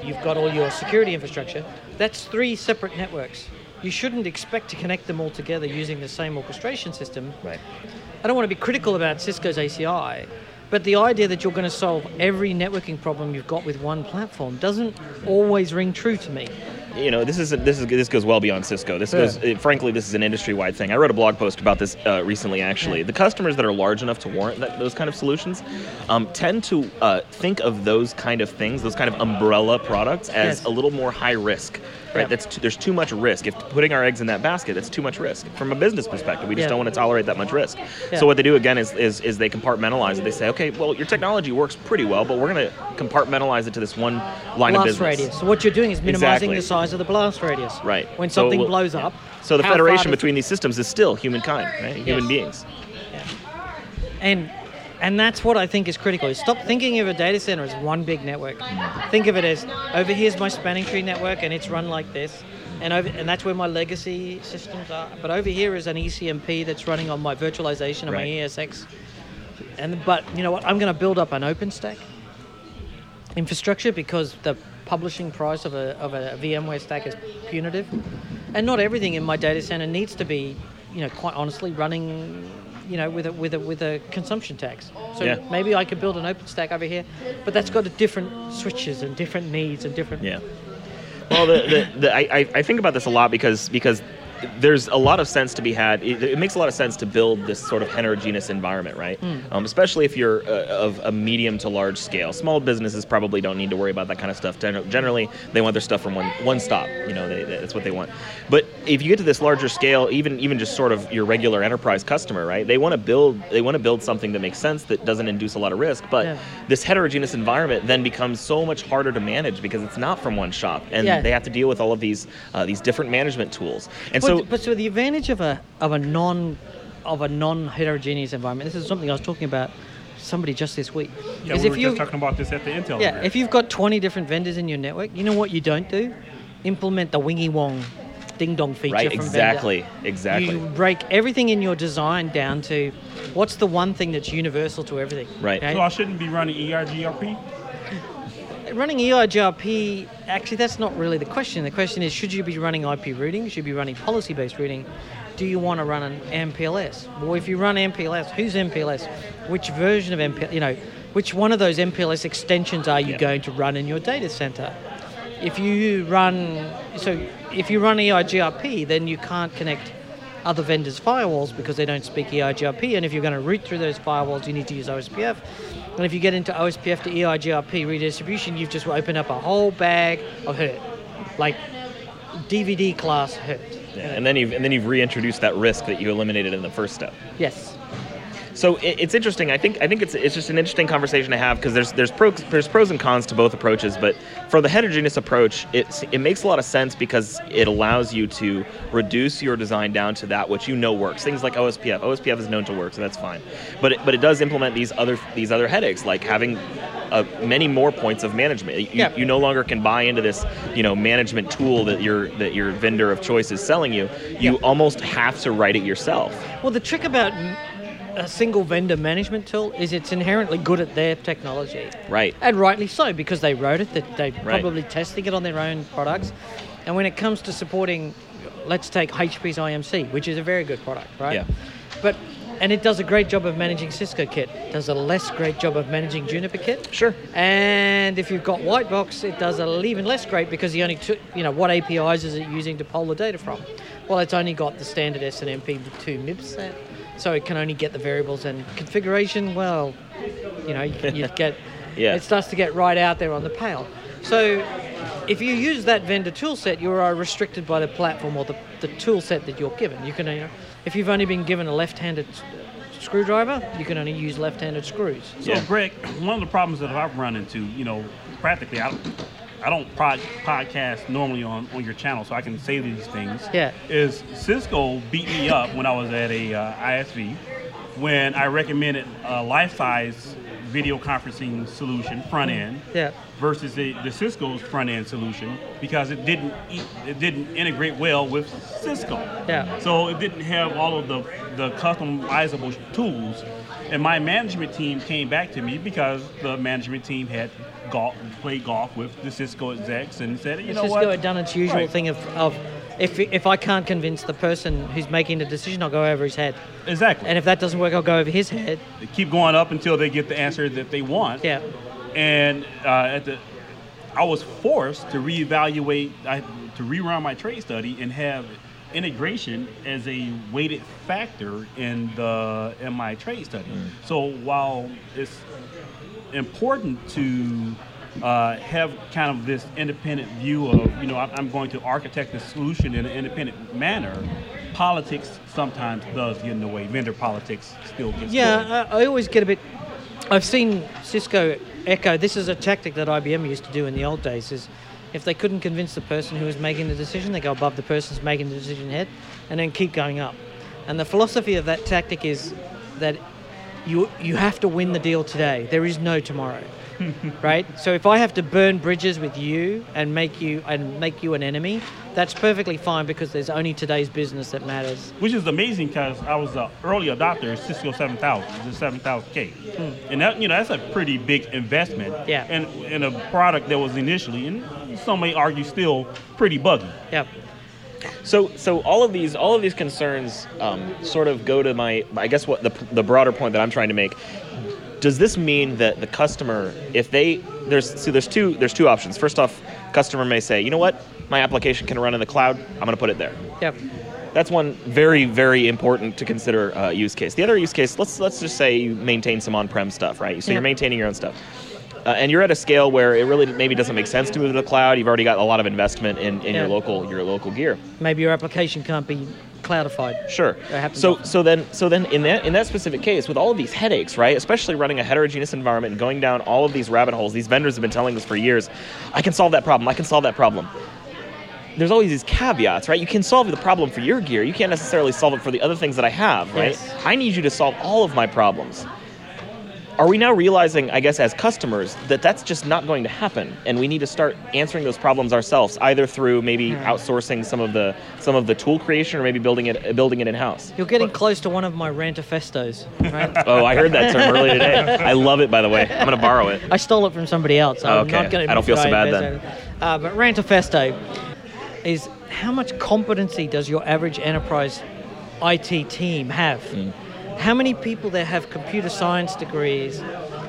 you've got all your security infrastructure, that's three separate networks. You shouldn't expect to connect them all together using the same orchestration system. right I don't want to be critical about Cisco's ACI, but the idea that you're going to solve every networking problem you've got with one platform doesn't always ring true to me. you know this is this is this goes well beyond Cisco. This Yeah. goes eh, frankly this is an industry wide thing. I wrote a blog post about this uh, recently. Actually, Yeah. the customers that are large enough to warrant that, those kind of solutions um, tend to uh, think of those kind of things, those kind of umbrella products, as Yes. a little more high risk. Right, Yeah. that's too, there's too much risk. If putting our eggs in that basket, it's too much risk. From a business perspective, we just Yeah. don't want to tolerate that much risk. Yeah. So what they do again is, is is they compartmentalize it. They say, okay, well your technology works pretty well, but we're going to compartmentalize it to this one line of blast business. radius. So what you're doing is minimizing Exactly. the size of the blast radius. Right. When So something we'll- blows up. So the federation between these systems is still humankind, right? Human Yes. beings. and and that's what I think is critical. Is stop thinking of a data center as one big network. Think of it as over here's my spanning tree network and it's run like this. And over and that's where my legacy systems are. But over here is an ECMP that's running on my virtualization and my ESX. And but you know what? I'm going to build up an OpenStack infrastructure because the publishing price of a, of a VMware stack is punitive. And not everything in my data center needs to be, you know, quite honestly running, you know, with a with a with a consumption tax. So Yeah. maybe I could build an OpenStack over here, but that's got a different switches and different needs and different Yeah. Well, the, the, the, I, I- think about this a lot because because there's a lot of sense to be had. It, it makes a lot of sense to build this sort of heterogeneous environment, right? Hmm. Um, especially if you're uh, of a medium to large scale. Small businesses probably don't need to worry about that kind of stuff. Gen- Generally, they want their stuff from one one stop. You know, they, that's what they want. But if you get to this larger scale, even even just sort of your regular enterprise customer, right? They want to build they want to build something that makes sense that doesn't induce a lot of risk. But Yeah. this heterogeneous environment then becomes so much harder to manage because it's not from one shop, and Yeah. they have to deal with all of these uh, these different management tools. And But, so, but so the advantage of a of a non of a non heterogeneous environment. This is something I was talking about somebody just this week. Yeah, is we if were you just talking about this at the Intel. Yeah, event. if you've got 20 different vendors in your network, you know what you don't do? Implement the wingy wong ding dong feature right, from exactly, vendor. exactly, You break everything in your design down to what's the one thing that's universal to everything. Right. okay? So I shouldn't be running E ERGRP. running EIGRP, actually, that's not really the question. The question is, should you be running IP routing? Should you be running policy-based routing? Do you want to run an MPLS? Well, if you run MPLS, who's MPLS? Which version of MPLS? You know, which one of those MPLS extensions are you Yeah. going to run in your data center? If you run, so if you run EIGRP, then you can't connect other vendors' firewalls because they don't speak EIGRP. And if you're going to route through those firewalls, you need to use OSPF. And if you get into OSPF to EIGRP redistribution, you've just opened up a whole bag of hurt, like DVD class hurt. Yeah, and then you've and then you've reintroduced that risk that you eliminated in the first step. Yes. So it, it's interesting. I think I think it's it's just an interesting conversation to have because there's there's pros there's pros and cons to both approaches. But for the heterogeneous approach, it it makes a lot of sense because it allows you to reduce your design down to that which you know works. Things like OSPF. OSPF is known to work, so that's fine. But it, but it does implement these other these other headaches like having uh, many more points of management. You, Yeah. you no longer can buy into this you know management tool that your that your vendor of choice is selling you. You Yeah. almost have to write it yourself. Well, the trick about a single vendor management tool is it's inherently good at their technology. Right. And rightly so, because they wrote it, that they're probably testing it on their own products. And when it comes to supporting, let's take HP's IMC, which is a very good product, right? Yeah. But and it does a great job of managing Cisco kit. Does a less great job of managing Juniper kit. Sure. And if you've got Whitebox, it does a even less great because you only took, you know, what APIs is it using to pull the data from? Well, it's only got the standard SNMP2 MIB set, so it can only get the variables and configuration. Well, you know, you, you get, Yeah. it starts to get right out there on the pale. So if you use that vendor tool set, you are restricted by the platform or the, the tool set that you're given. You can, you know, if you've only been given a left-handed screwdriver, you can only use left-handed screws. So, Yeah. Greg, one of the problems that I've run into, you know, practically, I don't, I don't pod, podcast normally on, on your channel, so I can say these things. Yeah. Is Cisco beat me up when I was at a uh, ISV when I recommended a Lifesize video conferencing solution front end Yeah. versus the, the Cisco's front end solution because it didn't e- it didn't integrate well with Cisco. Yeah. So it didn't have all of the the customizable tools. And my management team came back to me because the management team had golf, played golf with the Cisco execs and said, you know what? Cisco what? had done its usual Right. thing of, of if, if I can't convince the person who's making the decision, I'll go over his head. Exactly. And if that doesn't work, I'll go over his head. They keep going up until they get the answer that they want. Yeah. and uh, at the I was forced to reevaluate, I, to rerun my trade study and have integration as a weighted factor in the in my trade study. So while it's important to uh, have kind of this independent view of, you know, I'm I'm going to architect the solution in an independent manner. Politics sometimes does get in the way. Vendor politics still gets. in the way. Yeah, I, I always get a bit. I've seen Cisco echo. This is a tactic that IBM used to do in the old days. Is if they couldn't convince the person who was making the decision, they go above the person's making the decision head, and then keep going up. And the philosophy of that tactic is that you you have to win the deal today. There is no tomorrow. right? So if I have to burn bridges with you and make you and make you an enemy, that's perfectly fine because there's only today's business that matters. which is amazing because I was an early adopter of Cisco 7000, the 7000K, hmm. and that you know that's a pretty big investment. Yeah. And in a product that was initially, and some may argue still pretty buggy. Yep. So, so all of these, all of these concerns, um, sort of go to my, I guess, what the the broader point that I'm trying to make. Does this mean that the customer, if they, there's, so there's two, there's two options. First off, customer may say, you know what, my application can run in the cloud. I'm going to put it there. Yep. That's one very, very important to consider uh, use case. The other use case, let's let's just say you maintain some on-prem stuff, right? So Yeah. you're maintaining your own stuff, uh, and you're at a scale where it really maybe doesn't make sense to move to the cloud. You've already got a lot of investment in, in your local your local gear. Maybe your application can't be cloudified. Sure. So often. so then so then in that in that specific case, with all of these headaches, right? Especially running a heterogeneous environment and going down all of these rabbit holes, these vendors have been telling us for years, I can solve that problem. I can solve that problem. There's always these caveats, right? You can solve the problem for your gear. You can't necessarily solve it for the other things that I have, right? Yes. I need you to solve all of my problems. Are we now realizing, I guess, as customers, that that's just not going to happen, and we need to start answering those problems ourselves, either through maybe outsourcing some of the some of the tool creation, or maybe building it building it in house. You're getting close to one of my rantifestos, right? Oh, I heard that term earlier today. I love it, by the way. I'm going to borrow it. I stole it from somebody else. I'm Okay. not going to. I don't feel so bad then. Uh, but Rantifesto is how much competency does your average enterprise IT team have? Mm. How many people there have computer science degrees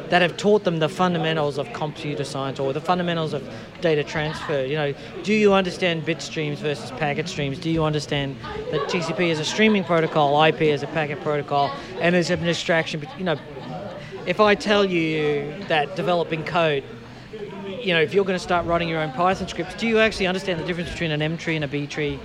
that have taught them the fundamentals of computer science or the fundamentals of data transfer? You know, do you understand bit streams versus packet streams? Do you understand that TCP is a streaming protocol, IP is a packet protocol, and there's an abstraction? You know, if I tell you that developing code, you know, if you're going to start writing your own Python scripts, do you actually understand the difference between an M tree and a B tree?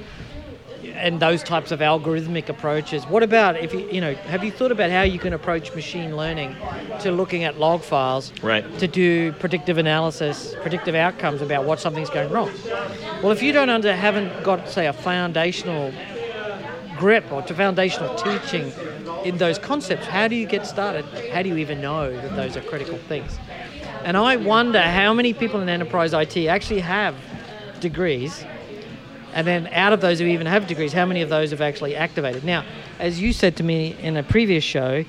And those types of algorithmic approaches. What about if you, you know, have you thought about how you can approach machine learning to looking at log files Right. to do predictive analysis, predictive outcomes about what something's going wrong? Well, if you don't under, haven't got, say, a foundational grip or to foundational teaching in those concepts, how do you get started? How do you even know that those are critical things? And I wonder how many people in enterprise IT actually have degrees, and then out of those who even have degrees, how many of those have actually activated? Now, as you said to me in a previous show,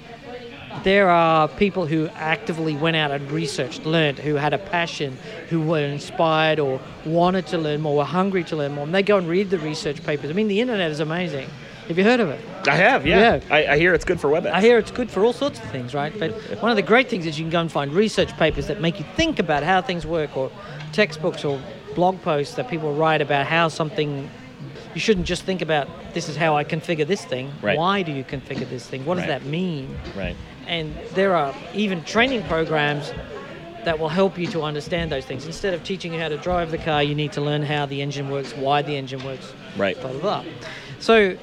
there are people who actively went out and researched, learned, who had a passion, who were inspired or wanted to learn more, were hungry to learn more, and they go and read the research papers. I mean, the internet is amazing. Have you heard of it? I have, yeah. Yeah. I, I hear it's good for WebEx. I hear it's good for all sorts of things, right? But one of the great things is you can go and find research papers that make you think about how things work, or textbooks or blog posts that people write about how something. You shouldn't just think about this is how I configure this thing. Right. Why do you configure this thing? What does Right. that mean? Right. And there are even training programs that will help you to understand those things. Instead of teaching you how to drive the car, you need to learn how the engine works, why the engine works, Right. blah blah blah. So,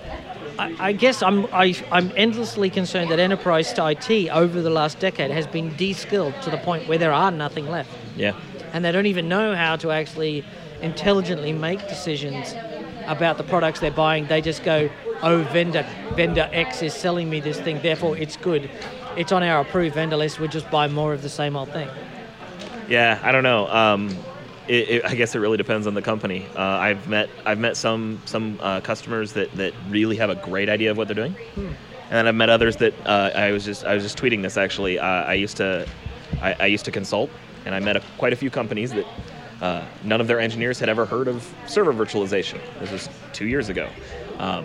I, I guess I'm I, I'm endlessly concerned that enterprise IT over the last decade has been de-skilled to the point where there are nothing left, Yeah. And they don't even know how to actually intelligently make decisions about the products they're buying. They just go, "Oh, vendor vendor X is selling me this thing, therefore it's good." It's on our approved vendor list. We just buy more of the same old thing. Yeah, I don't know. Um, it, it, I guess it really depends on the company. Uh, I've met I've met some some uh, customers that, that really have a great idea of what they're doing, and then I've met others that uh, I was just I was just tweeting this actually. Uh, I used to I, I used to consult, and I met a, quite a few companies that uh, none of their engineers had ever heard of server virtualization. This was two years ago. Um,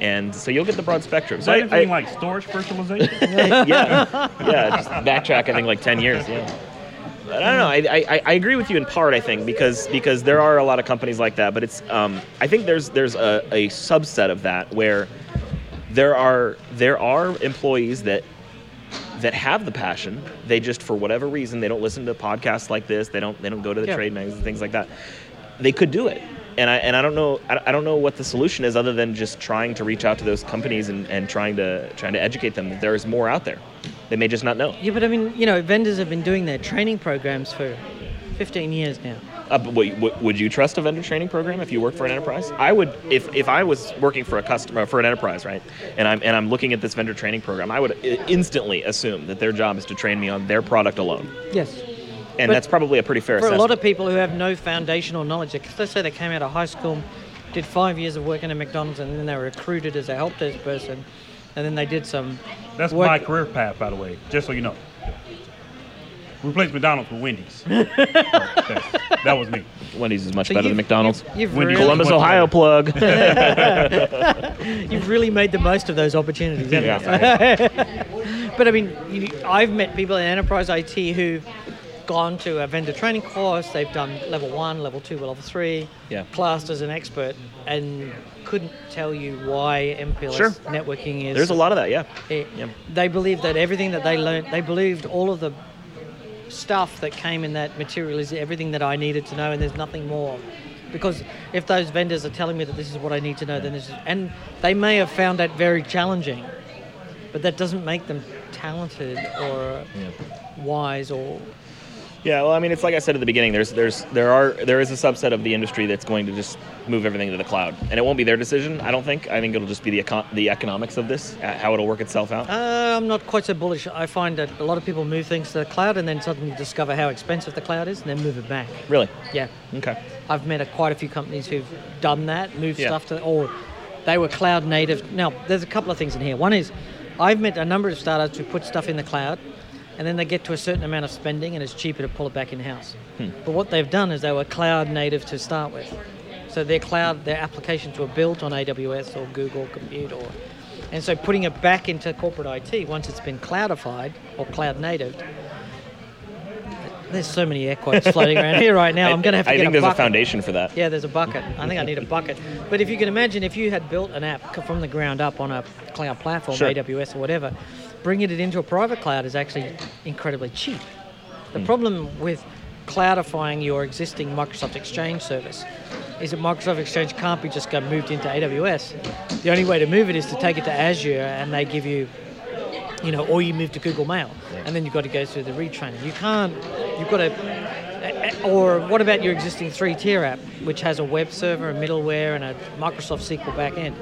and so you'll get the broad spectrum. Is So that I- anything I- like storage virtualization? yeah, yeah. Just backtrack. I think like ten years. Yeah. But I don't know. I, I, I agree with you in part. I think because because there are a lot of companies like that, but it's um, I think there's there's a, a subset of that where there are there are employees that that have the passion. They just for whatever reason they don't listen to podcasts like this. They don't they don't go to the Yeah. trade magazines and things like that. They could do it. And I, and I don't know I, I don't know what the solution is other than just trying to reach out to those companies and, and trying to trying to educate them that there is more out there. They may just not know. Yeah, but I mean, you know, vendors have been doing their training programs for 15 years now. Uh, wait, w- would you trust a vendor training program if you work for an enterprise? I would, if, if I was working for a customer for an enterprise, right, and I'm and I'm looking at this vendor training program, I would i- instantly assume that their job is to train me on their product alone, Yes. and But that's probably a pretty fair For a lot of people who have no foundational knowledge, like, let's say they came out of high school, did five years of working at McDonald's, and then they were recruited as a help desk person, and then they did some. That's work- my career path, by the way, just so you know. Replace McDonald's with Wendy's. that, that was me. Wendy's is much So better than you've- McDonald's. You've, you've Wendy's really, Columbus, Much Ohio plug. you've really made the most of those opportunities. haven't Yeah. but I mean, you, I've met people in enterprise IT who've gone to a vendor training course. They've done level one, level two, level three. Yeah. Classed as an expert, and couldn't tell you why MPLS Sure. networking is. There's a lot of that, yeah. It- Yeah. They believe that everything that they learned, they believed all of the stuff that came in that material is everything that I needed to know, and there's nothing more. Because if those vendors are telling me that this is what I need to know, then this is, and they may have found that very challenging, but that doesn't make them talented or wise or Yeah, well, I mean, it's like I said at the beginning. There's, there's, there are, there is a subset of the industry that's going to just move everything to the cloud, and it won't be their decision. I don't think. I think it'll just be the econ- the economics of this, uh, how it'll work itself out. Uh, I'm not quite so bullish. I find that a lot of people move things to the cloud and then suddenly discover how expensive the cloud is and then move it back. really? Yeah. Okay. I've met a, quite a few companies who've done that, moved Yeah. stuff to, or they were cloud native. Now, there's a couple of things in here. One is, I've met a number of startups who put stuff in the cloud, and then they get to a certain amount of spending, and it's cheaper to pull it back in house. Hmm. But what they've done is they were cloud native to start with, so their cloud, their applications were built on AWS or Google Compute, or, and so putting it back into corporate IT once it's been cloudified or cloud native. There's so many air quotes floating around here right now. I, I'm going to have to I get think a there's bucket. a foundation for that. Yeah, there's a bucket. I think I need a bucket. But if you can imagine, if you had built an app from the ground up on a cloud platform, Sure. AWS or whatever, bringing it into a private cloud is actually incredibly cheap. The Hmm. problem with cloudifying your existing Microsoft Exchange service is that Microsoft Exchange can't be just go moved into AWS. The only way to move it is to take it to Azure, and they give you you know, or you move to Google Mail, and then you've got to go through the retraining. You can't. You've got to. Eh, or what about your existing three-tier app, which has a web server, a middleware, and a Microsoft SQL backend?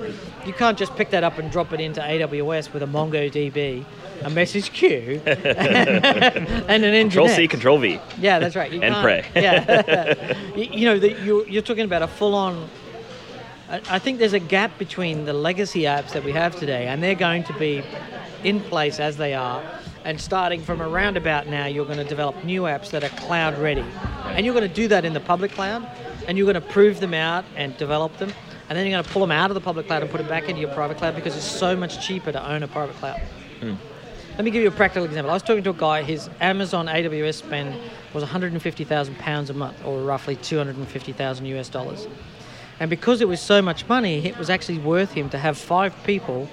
You can't just pick that up and drop it into AWS with a MongoDB, a message queue, and an control C, Control V. Yeah, that's right. You And pray. Yeah, you, you know, that you're, you're talking about a full-on. I I think there's a gap between the legacy apps that we have today, and they're going to be in place as they are. And starting from around about now, you're going to develop new apps that are cloud ready, and you're going to do that in the public cloud, and you're going to prove them out and develop them, and then you're going to pull them out of the public cloud and put it back into your private cloud because it's so much cheaper to own a private cloud. Hmm. Let me give you a practical example. I was talking to a guy, his Amazon AWS spend was 150,000 pounds a month, or roughly 250,000 US dollars. And because it was so much money, it was actually worth him to have five people,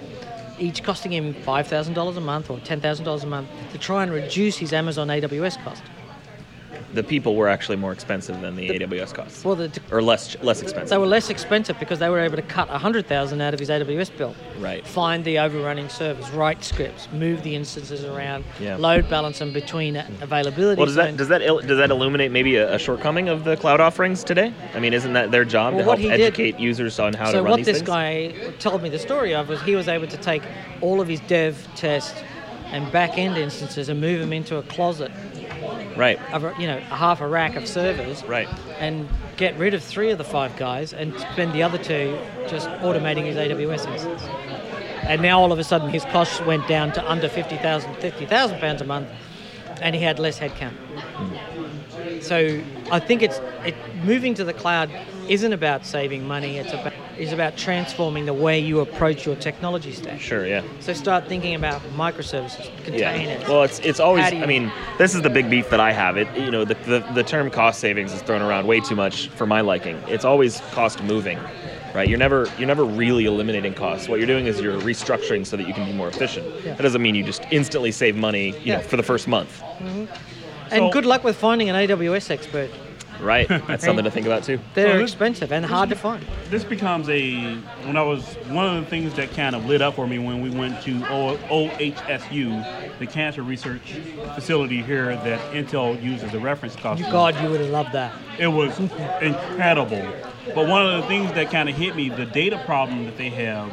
each costing him $5,000 a month or $10,000 a month, to try and reduce his Amazon AWS cost. The people were actually more expensive than the AWS costs, Well, the, or less less expensive. they were less expensive because they were able to cut 100,000 out of his AWS bill. Right. Find the overrunning servers, write scripts, move the instances around, Yeah. load balance them between availability. Well, does that does that il- does that illuminate maybe a, a shortcoming of the cloud offerings today? I mean, isn't that their job Well, to help he did- educate users on how so to run these things? So what this guy told me the story of was he was able to take all of his dev, test, and back end instances and move them into a closet right, a, you know a half a rack of servers, right. and get rid of three of the five guys and spend the other two just automating his AWS instance. And now all of a sudden his costs went down to under 50,000 50,000 pounds a month, and he had less headcount. Hmm. So I think it's it moving to the cloud isn't about saving money. It's about is about transforming the way you approach your technology stack. Sure, yeah. So start thinking about microservices, containers. Yeah. Well, it's it's always. You- I mean, this is the big beef that I have. It you know the, the the term cost savings is thrown around way too much for my liking. It's always cost moving, right? You're never you're never really eliminating costs. What you're doing is you're restructuring so that you can be more efficient. Yeah. That doesn't mean you just instantly save money, you know, for the first month, mm-hmm. And So- good luck with finding an AWS expert. right? That's something to think about too. They're So this- expensive and hard to find. this becomes a when I was one of the things that kind of lit up for me when we went to O- OHSU, the cancer research facility here that Intel uses as a reference You customer. God, you would have loved that. It was incredible. But one of the things that kind of hit me, the data problem that they have,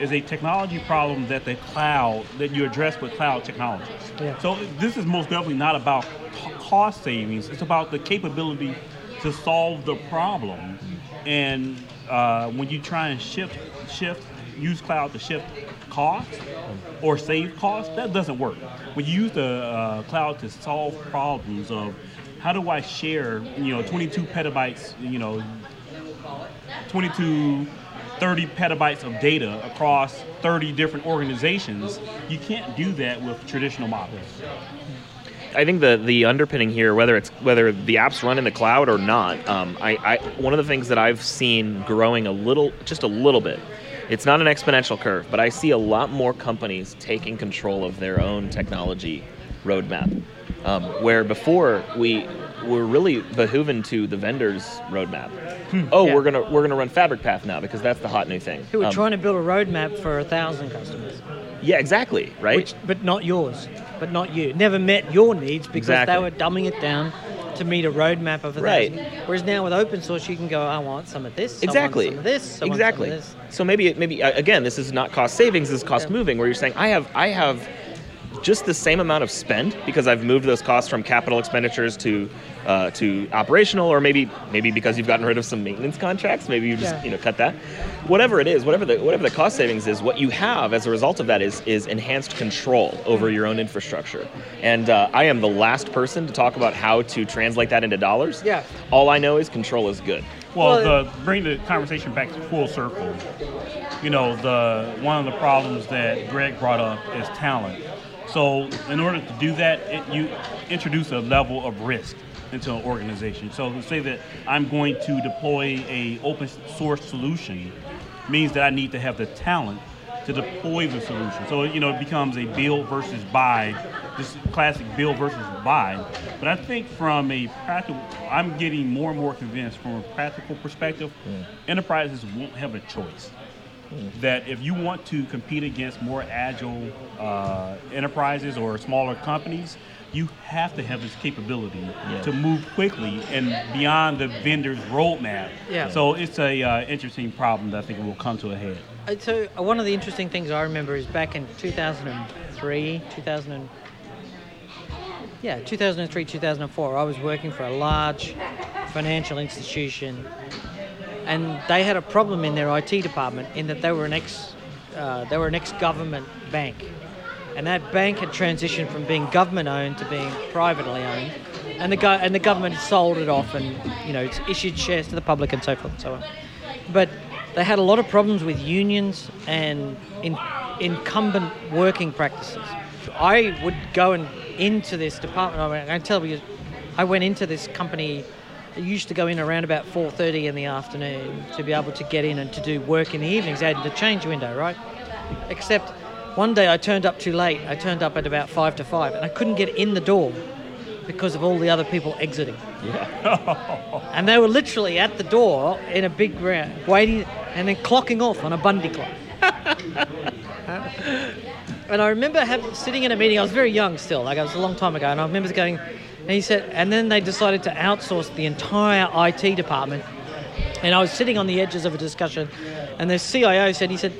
is a technology problem that the cloud that you address with cloud technologies. Yeah. So this is most definitely not about cost savings. It's about the capability to solve the problem. And uh, when you try and shift, shift, use cloud to shift cost or save cost, that doesn't work. When you use the uh, cloud to solve problems of how do I share, you know, 22 petabytes, you know, 22, 30 petabytes of data across 30 different organizations, you can't do that with traditional models. I think the the underpinning here, whether it's whether the apps run in the cloud or not, um, I, I one of the things that I've seen growing a little, just a little bit. It's not an exponential curve, but I see a lot more companies taking control of their own technology roadmap. Um, where before we were really behooven to the vendor's roadmap. Oh, Yeah. we're gonna we're gonna run Fabric Path now because that's the hot new thing. Who were Um, trying to build a roadmap for a thousand customers. Yeah, exactly. Right. which, but not yours, but not you. Never met your needs because Exactly. they were dumbing it down to meet a roadmap of a Right. thousand. Whereas now with open source, you can go, I want some of this, exactly. some of this, some of exactly. this. So maybe maybe again, this is not cost savings. This is cost Yeah. moving. Where you're saying I have I have just the same amount of spend because I've moved those costs from capital expenditures to uh, to operational, or maybe maybe because you've gotten rid of some maintenance contracts. Maybe you just Yeah. you know cut that. Whatever it is, whatever the whatever the cost savings is, what you have as a result of that is is enhanced control over your own infrastructure. And uh, I am the last person to talk about how to translate that into dollars. Yeah. All I know is control is good. Well, Well, the bring the conversation back to full circle. You know, the one of the problems that Greg brought up is talent. So, in order to do that, it, you introduce a level of risk into an organization. So, to say that I'm going to deploy a open source solution means that I need to have the talent to deploy the solution. So, you know, it becomes a build versus buy, this classic build versus buy. But I think from a practical, I'm getting more and more convinced from a practical perspective, enterprises won't have a choice. That if you want to compete against more agile uh, enterprises or smaller companies, you have to have this capability to move quickly and beyond the vendor's roadmap. Yeah. So it's a uh, interesting problem that I think will come to a head. Uh, So uh, one of the interesting things I remember is back in 2003, 2000, and, yeah, 2003, 2004. I was working for a large financial institution, and they had a problem in their IT department in that they were an ex, uh, they were an ex-government bank, and that bank had transitioned from being government-owned to being privately owned, and the go- and the government sold it off and you know issued shares to the public and so forth and so on. But they had a lot of problems with unions and in, incumbent working practices. I would go and into this department. I, mean, I tell you, I went into this company. I used to go in around about 4:30 in the afternoon to be able to get in and to do work in the evenings. They had the change window, right? Except one day I turned up too late. I turned up at about five to five, and I couldn't get in the door because of all the other people exiting. Yeah. And they were literally at the door in a big round, waiting and then clocking off on a Bundy clock. and I remember having, sitting in a meeting, I was very young still, like it was a long time ago, and I remember going, and he said, and then they decided to outsource the entire IT department. And I was sitting on the edges of a discussion, and the CIO said, he said,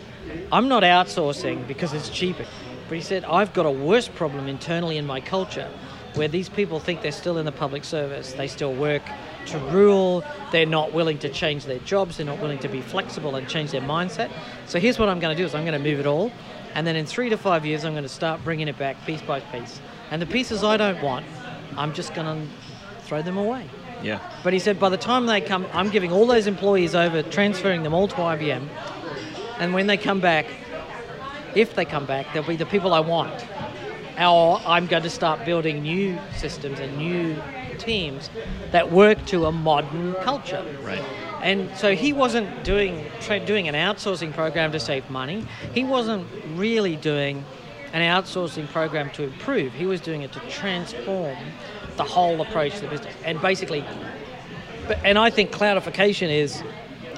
I'm not outsourcing because it's cheaper. But he said, I've got a worse problem internally in my culture where these people think they're still in the public service. They still work to rule. They're not willing to change their jobs. They're not willing to be flexible and change their mindset. So here's what I'm going to do is I'm going to move it all. And then in three to five years, I'm going to start bringing it back piece by piece. And the pieces I don't want, I'm just going to throw them away. Yeah. But he said by the time they come, I'm giving all those employees over, transferring them all to IBM. And when they come back, if they come back, they'll be the people I want. Or I'm going to start building new systems and new teams that work to a modern culture. Right. And so he wasn't doing tra- doing an outsourcing program to save money. He wasn't really doing an outsourcing program to improve. He was doing it to transform the whole approach to the business. And basically, and I think cloudification is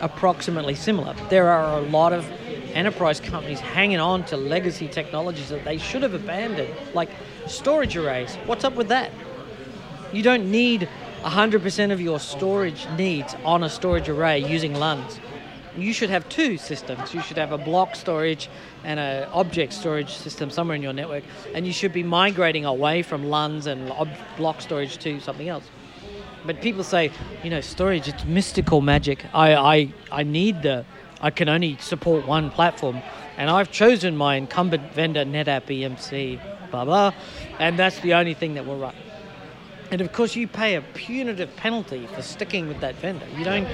approximately similar. There are a lot of enterprise companies hanging on to legacy technologies that they should have abandoned, like storage arrays. What's up with that? You don't need 100% of your storage needs on a storage array using LUNs. You should have two systems. You should have a block storage and an object storage system somewhere in your network, and you should be migrating away from LUNs and block storage to something else. But people say, you know, storage, it's mystical magic. I, I, I need the, I can only support one platform. And I've chosen my incumbent vendor, NetApp EMC, blah, blah. And that's the only thing that will run. And of course, you pay a punitive penalty for sticking with that vendor. You don't,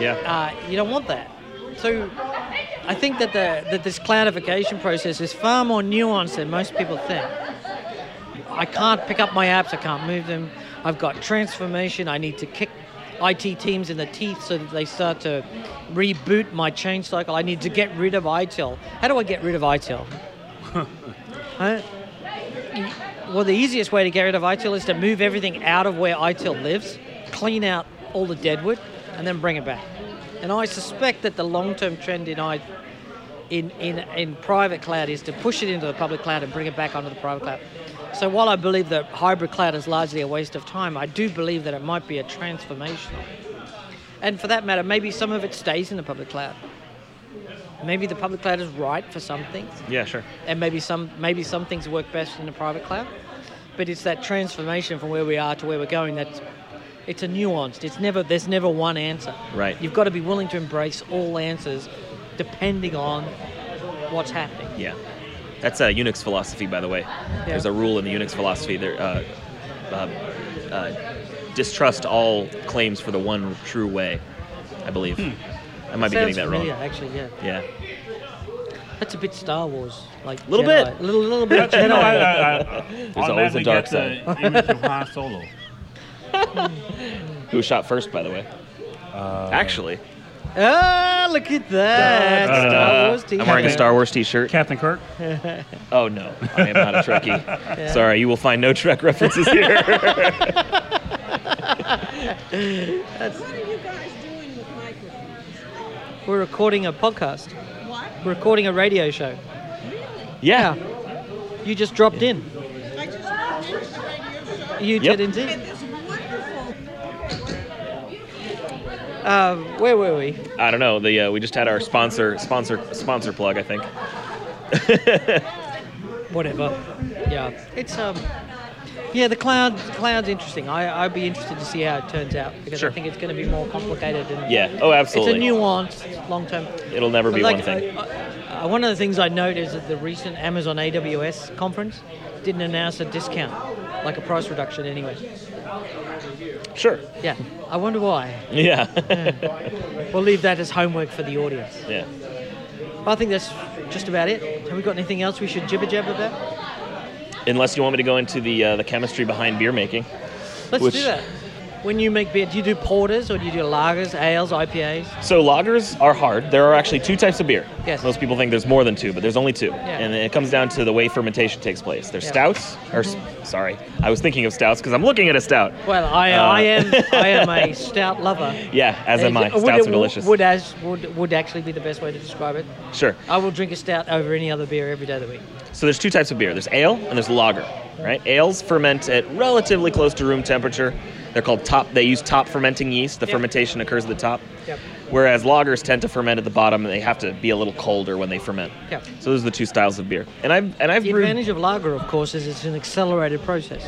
Yeah. uh, you don't want that. So I think that, the, that this cloudification process is far more nuanced than most people think. I can't pick up my apps, I can't move them. I've got transformation, I need to kick IT teams in the teeth so that they start to reboot my change cycle. I need to get rid of ITIL. How do I get rid of ITIL? Huh? Well, the easiest way to get rid of ITIL is to move everything out of where ITIL lives, clean out all the deadwood, and then bring it back. And I suspect that the long-term trend in I, in, in, in private cloud is to push it into the public cloud and bring it back onto the private cloud. So while I believe that hybrid cloud is largely a waste of time, I do believe that it might be a transformational. And for that matter, maybe some of it stays in the public cloud. Maybe the public cloud is right for some things, Yeah, sure. and maybe some maybe some things work best in the private cloud. But it's that transformation from where we are to where we're going that's it's a nuanced. It's never there's never one answer. Right. You've got to be willing to embrace all answers depending on what's happening. Yeah. That's a Unix philosophy, by the way. There's a rule in the Unix philosophy. There, uh, uh, uh, distrust all claims for the one true way. I believe. I might be getting that familiar, wrong. actually, yeah. Yeah. That's a bit Star Wars, like Little Jedi. bit. a little, little bit. But, you know, I, Jedi. I, I always a dark side. image of Han Solo. Who shot first, by the way? Uh, Actually, Ah, look at that! Uh, Star Wars t I'm wearing a Star Wars T-shirt. Captain Kirk. Oh no, I am not a Trekkie. Sorry, you will find no Trek references here. What are you guys doing with microphones? We're recording a podcast. What? We're recording a radio show. Really? Yeah. You just dropped in. I just finished the radio show. You Yep. did indeed. And it's wonderful. Uh, where were we? I don't know. The uh, we just had our sponsor sponsor sponsor plug. I think. Whatever. Yeah, it's um. Yeah, the cloud. The cloud's interesting. I I'd be interested to see how it turns out because Sure. I think it's going to be more complicated and Yeah. Oh, absolutely. It's a nuance, long term. It'll never be one thing. uh, uh, one of the things I note is that the recent Amazon AWS conference didn't announce a discount, like a price reduction anyway. Sure. Yeah, I wonder why. Yeah. We'll leave that as homework for the audience. yeah. I think that's just about it. Have we got anything else we should jibber jab about? Unless you want me to go into the uh, the chemistry behind beer making. Let's Which- do that. When you make beer, do you do porters or do you do lagers, ales, IPAs? So lagers are hard. There are actually two types of beer. Yes. Most people think there's more than two, but there's only two. Yeah. And it comes down to the way fermentation takes place. There's Yeah. stouts, or s- sorry, I was thinking of stouts because I'm looking at a stout. Well, I, Uh, I am I am a stout lover. Yeah, as am I. Would- Stouts are delicious. Would as would would actually be the best way to describe it. Sure. I will drink a stout over any other beer every day of the week. So there's two types of beer. There's ale and there's lager. Right? Ales ferment at relatively close to room temperature. They're called top. They use top fermenting yeast. The Yep. fermentation occurs at the top. Yep. Whereas lagers tend to ferment at the bottom, and they have to be a little colder when they ferment. Yep. So those are the two styles of beer. And I've and I've The brewed. advantage of lager, of course, is it's an accelerated process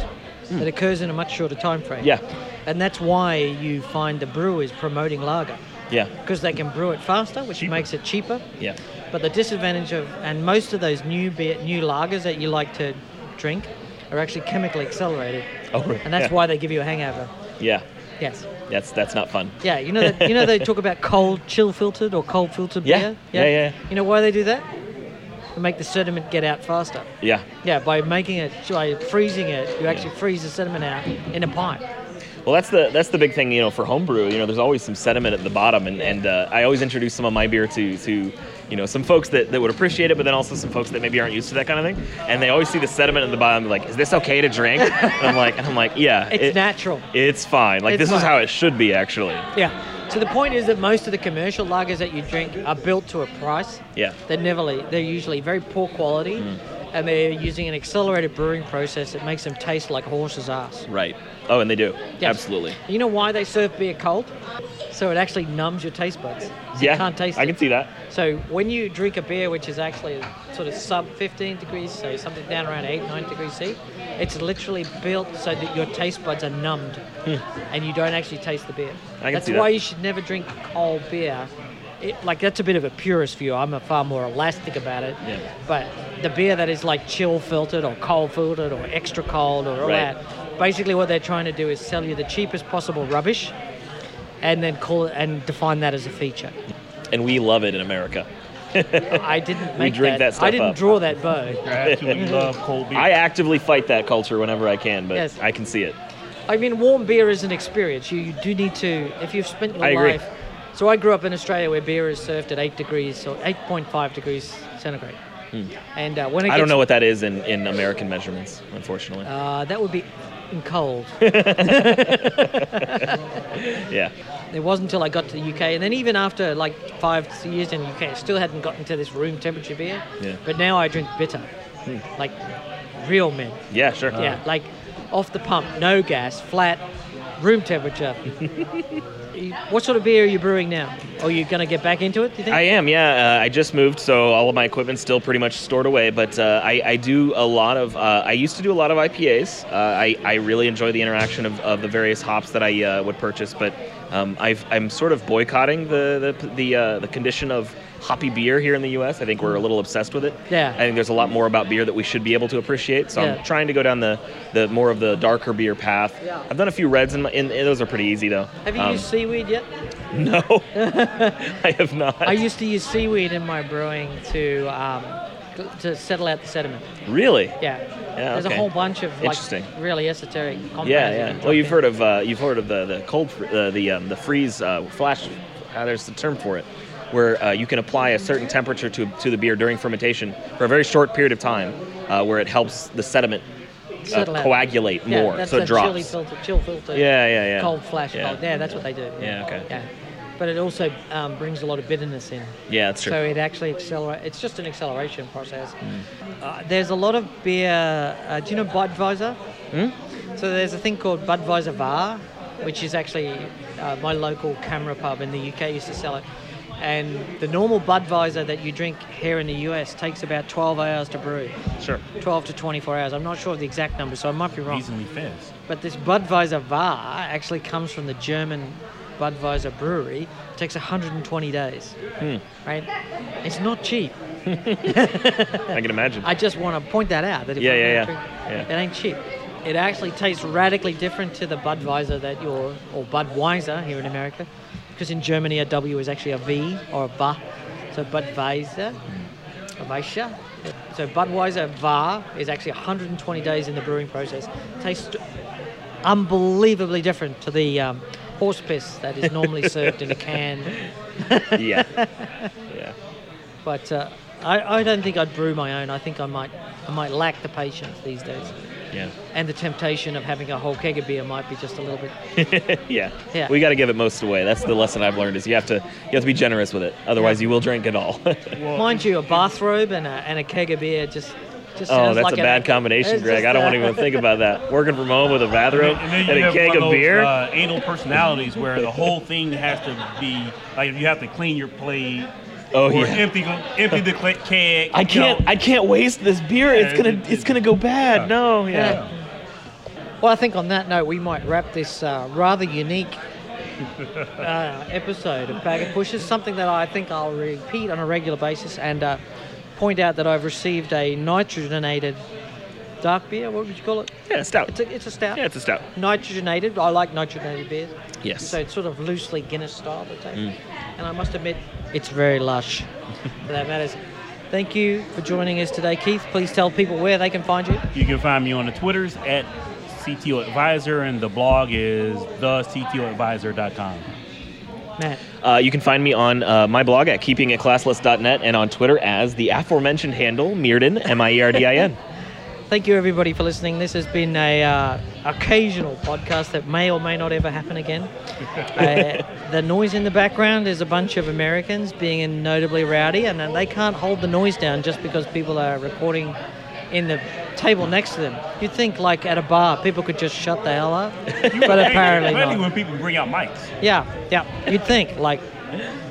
hmm. It occurs in a much shorter time frame. Yeah. And that's why you find the brewers promoting lager Yeah. because they can brew it faster, which Cheaper. makes it cheaper. Yeah. But the disadvantage of and most of those new beer, new lagers that you like to drink are actually chemically accelerated, Oh, right. and that's yeah. why they give you a hangover. Yeah. Yes. That's that's not fun. Yeah, you know that you know they talk about cold chill filtered or cold filtered Yeah. beer. Yeah, yeah. yeah. You know why they do that? To make the sediment get out faster. Yeah. Yeah, by making it by freezing it, you actually freeze the sediment out in a pipe. Well, that's the that's the big thing, you know, for homebrew. You know, there's always some sediment at the bottom, and, and uh, I always introduce some of my beer to to you know some folks that, that would appreciate it, but then also some folks that maybe aren't used to that kind of thing, and they always see the sediment at the bottom, like, is this okay to drink? and I'm like, and I'm like, yeah, It's it- natural. It's fine. Like It's this is how it should be, actually. Yeah. So the point is that most of the commercial lagers that you drink are built to a price. Yeah. They're never they're usually very poor quality, Mm. and they're using an accelerated brewing process that makes them taste like horse's ass. Right. Oh, and they do. Yes. Absolutely. You know why they serve beer cold? So it actually numbs your taste buds. So Yeah. You can't taste I it. can see that. So when you drink a beer which is actually sort of sub 15 degrees, so something down around 8, 9 degrees C, it's literally built so that your taste buds are numbed and you don't actually taste the beer. Hmm. I can that's see why that. you should never drink cold beer. It, like that's a bit of a purist view. I'm a far more elastic about it. Yeah. But the beer that is like chill filtered or cold filtered or extra cold or all Right. that, basically what they're trying to do is sell you the cheapest possible rubbish, and then call it and define that as a feature. And we love it in America. I didn't make we drink that stuff I didn't up. draw that bow. I absolutely love cold beer. I actively fight that culture whenever I can, but Yes. I can see it. I mean, warm beer is an experience. You, you do need to, if you've spent your I agree. life. So I grew up in Australia where beer is served at 8 degrees or 8.5 degrees centigrade. And uh, when it Hmm. I don't know what that is in, in American measurements, unfortunately. Uh, that would be in cold. yeah. It wasn't until I got to the UK, and then even after like five years in the UK, I still hadn't gotten to this room temperature beer. Yeah. But now I drink bitter, hmm. like real men. Yeah, sure. Yeah, like off the pump, no gas, flat, room temperature. What sort of beer are you brewing now? Are you going to get back into it? I am, yeah. Uh, I just moved, so all of my equipment's still pretty much stored away. But uh, I, I do a lot of. Uh, I used to do a lot of IPAs. Uh, I, I really enjoy the interaction of, of the various hops that I uh, would purchase. But um, I've, I'm sort of boycotting the the the, uh, the condition of hoppy beer here in the U.S. I think we're a little obsessed with it. Yeah. I think there's a lot more about beer that we should be able to appreciate. So Yeah. I'm trying to go down the, the more of the darker beer path. Yeah. I've done a few reds, and those are pretty easy though. Have you Um, used seaweed yet? No, I have not. I used to use seaweed in my brewing to um, to settle out the sediment. really? Yeah. Yeah, There's okay. a whole bunch of like Interesting. really esoteric compounds. Yeah, yeah. Well, you've in. heard of uh, you've heard of the the cold uh, the um, the freeze uh, flash. Uh, there's the term for it, where uh, you can apply a certain temperature to to the beer during fermentation for a very short period of time, uh, where it helps the sediment uh, coagulate yeah, more, that's so it drops. Chili filter, chill filter. Yeah, yeah, yeah. Cold flash. Yeah. Cold. Yeah, that's what they do. Yeah, okay. Yeah. But it also um, brings a lot of bitterness in. Yeah, that's true. So it actually accelerates. It's just an acceleration process. Uh, there's a lot of beer. Uh, do you know Budweiser? Hmm? So there's a thing called Budweiser Bar, which is actually uh, my local CAMRA pub in the UK used to sell it. And the normal Budweiser that you drink here in the US takes about 12 hours to brew. Sure. 12 to 24 hours. I'm not sure of the exact number, so I might be wrong. Reasonably fast. But this Budweiser Var actually comes from the German Budweiser brewery. It takes 120 days. Hmm. Right? It's not cheap. I can imagine. I just want to point that out. That if Yeah, yeah, yeah. drink- Yeah. It ain't cheap. It actually tastes radically different to the Budweiser that you're, or Budweiser here in America, because in Germany a W is actually a V or a ba. So Budweiser, a Weisse. So Budweiser Var is actually 120 days in the brewing process. Tastes unbelievably different to the um, horse piss that is normally served in a can. yeah. Yeah. But uh, I, I don't think I'd brew my own. I think I might I might lack the patience these days. Yeah. And the temptation of having a whole keg of beer might be just a little bit. yeah. Yeah. We got to give it most away. That's the lesson I've learned is you have to you have to be generous with it. Otherwise, you will drink it all. Mind you, a bathrobe and a, and a keg of beer just just Oh, that's like a an- bad combination, Greg. I don't want to even think about that. Working from home with a bathrobe And and, then you a have keg one of those, beer. Uh, anal personalities where the whole thing has to be like you have to clean your plate. Oh, or yeah. empty empty the cl- keg. I can't. know. I can't waste this beer. Yeah, It's gonna. it- It's gonna go bad. No. Yeah. Yeah. Well, I think on that note, we might wrap this uh, rather unique uh, episode of Packet Pushers. Something that I think I'll repeat on a regular basis and uh, point out that I've received a nitrogenated dark beer. What would you call it? Yeah. Stout. It's a, it's a stout. Yeah, it's a stout. nitrogenated. I like nitrogenated beers. Yes. So it's sort of loosely Guinness style, the taste. Mm. And I must admit, it's very lush. for that matters. Thank you for joining us today, Keith. Please tell people where they can find you. You can find me on the Twitters at CTO Advisor, and the blog is thectoadvisor.com. Matt. Uh, you can find me on uh, my blog at keepingitclassless.net and on Twitter as the aforementioned handle Mierdin M I E R D I N. Thank you, everybody, for listening. This has been a uh, occasional podcast that may or may not ever happen again. uh, the noise in the background is a bunch of Americans being notably rowdy, and uh, they can't hold the noise down just because people are recording in the table next to them. You'd think, like at a bar, people could just shut the hell up, but apparently Especially not. when people bring out mics. Yeah, yeah, you'd think, like,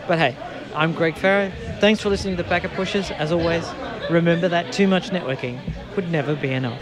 but hey, I'm Greg Ferro. Thanks for listening to the Packet Pushers. As always, remember that too much networking would never be enough.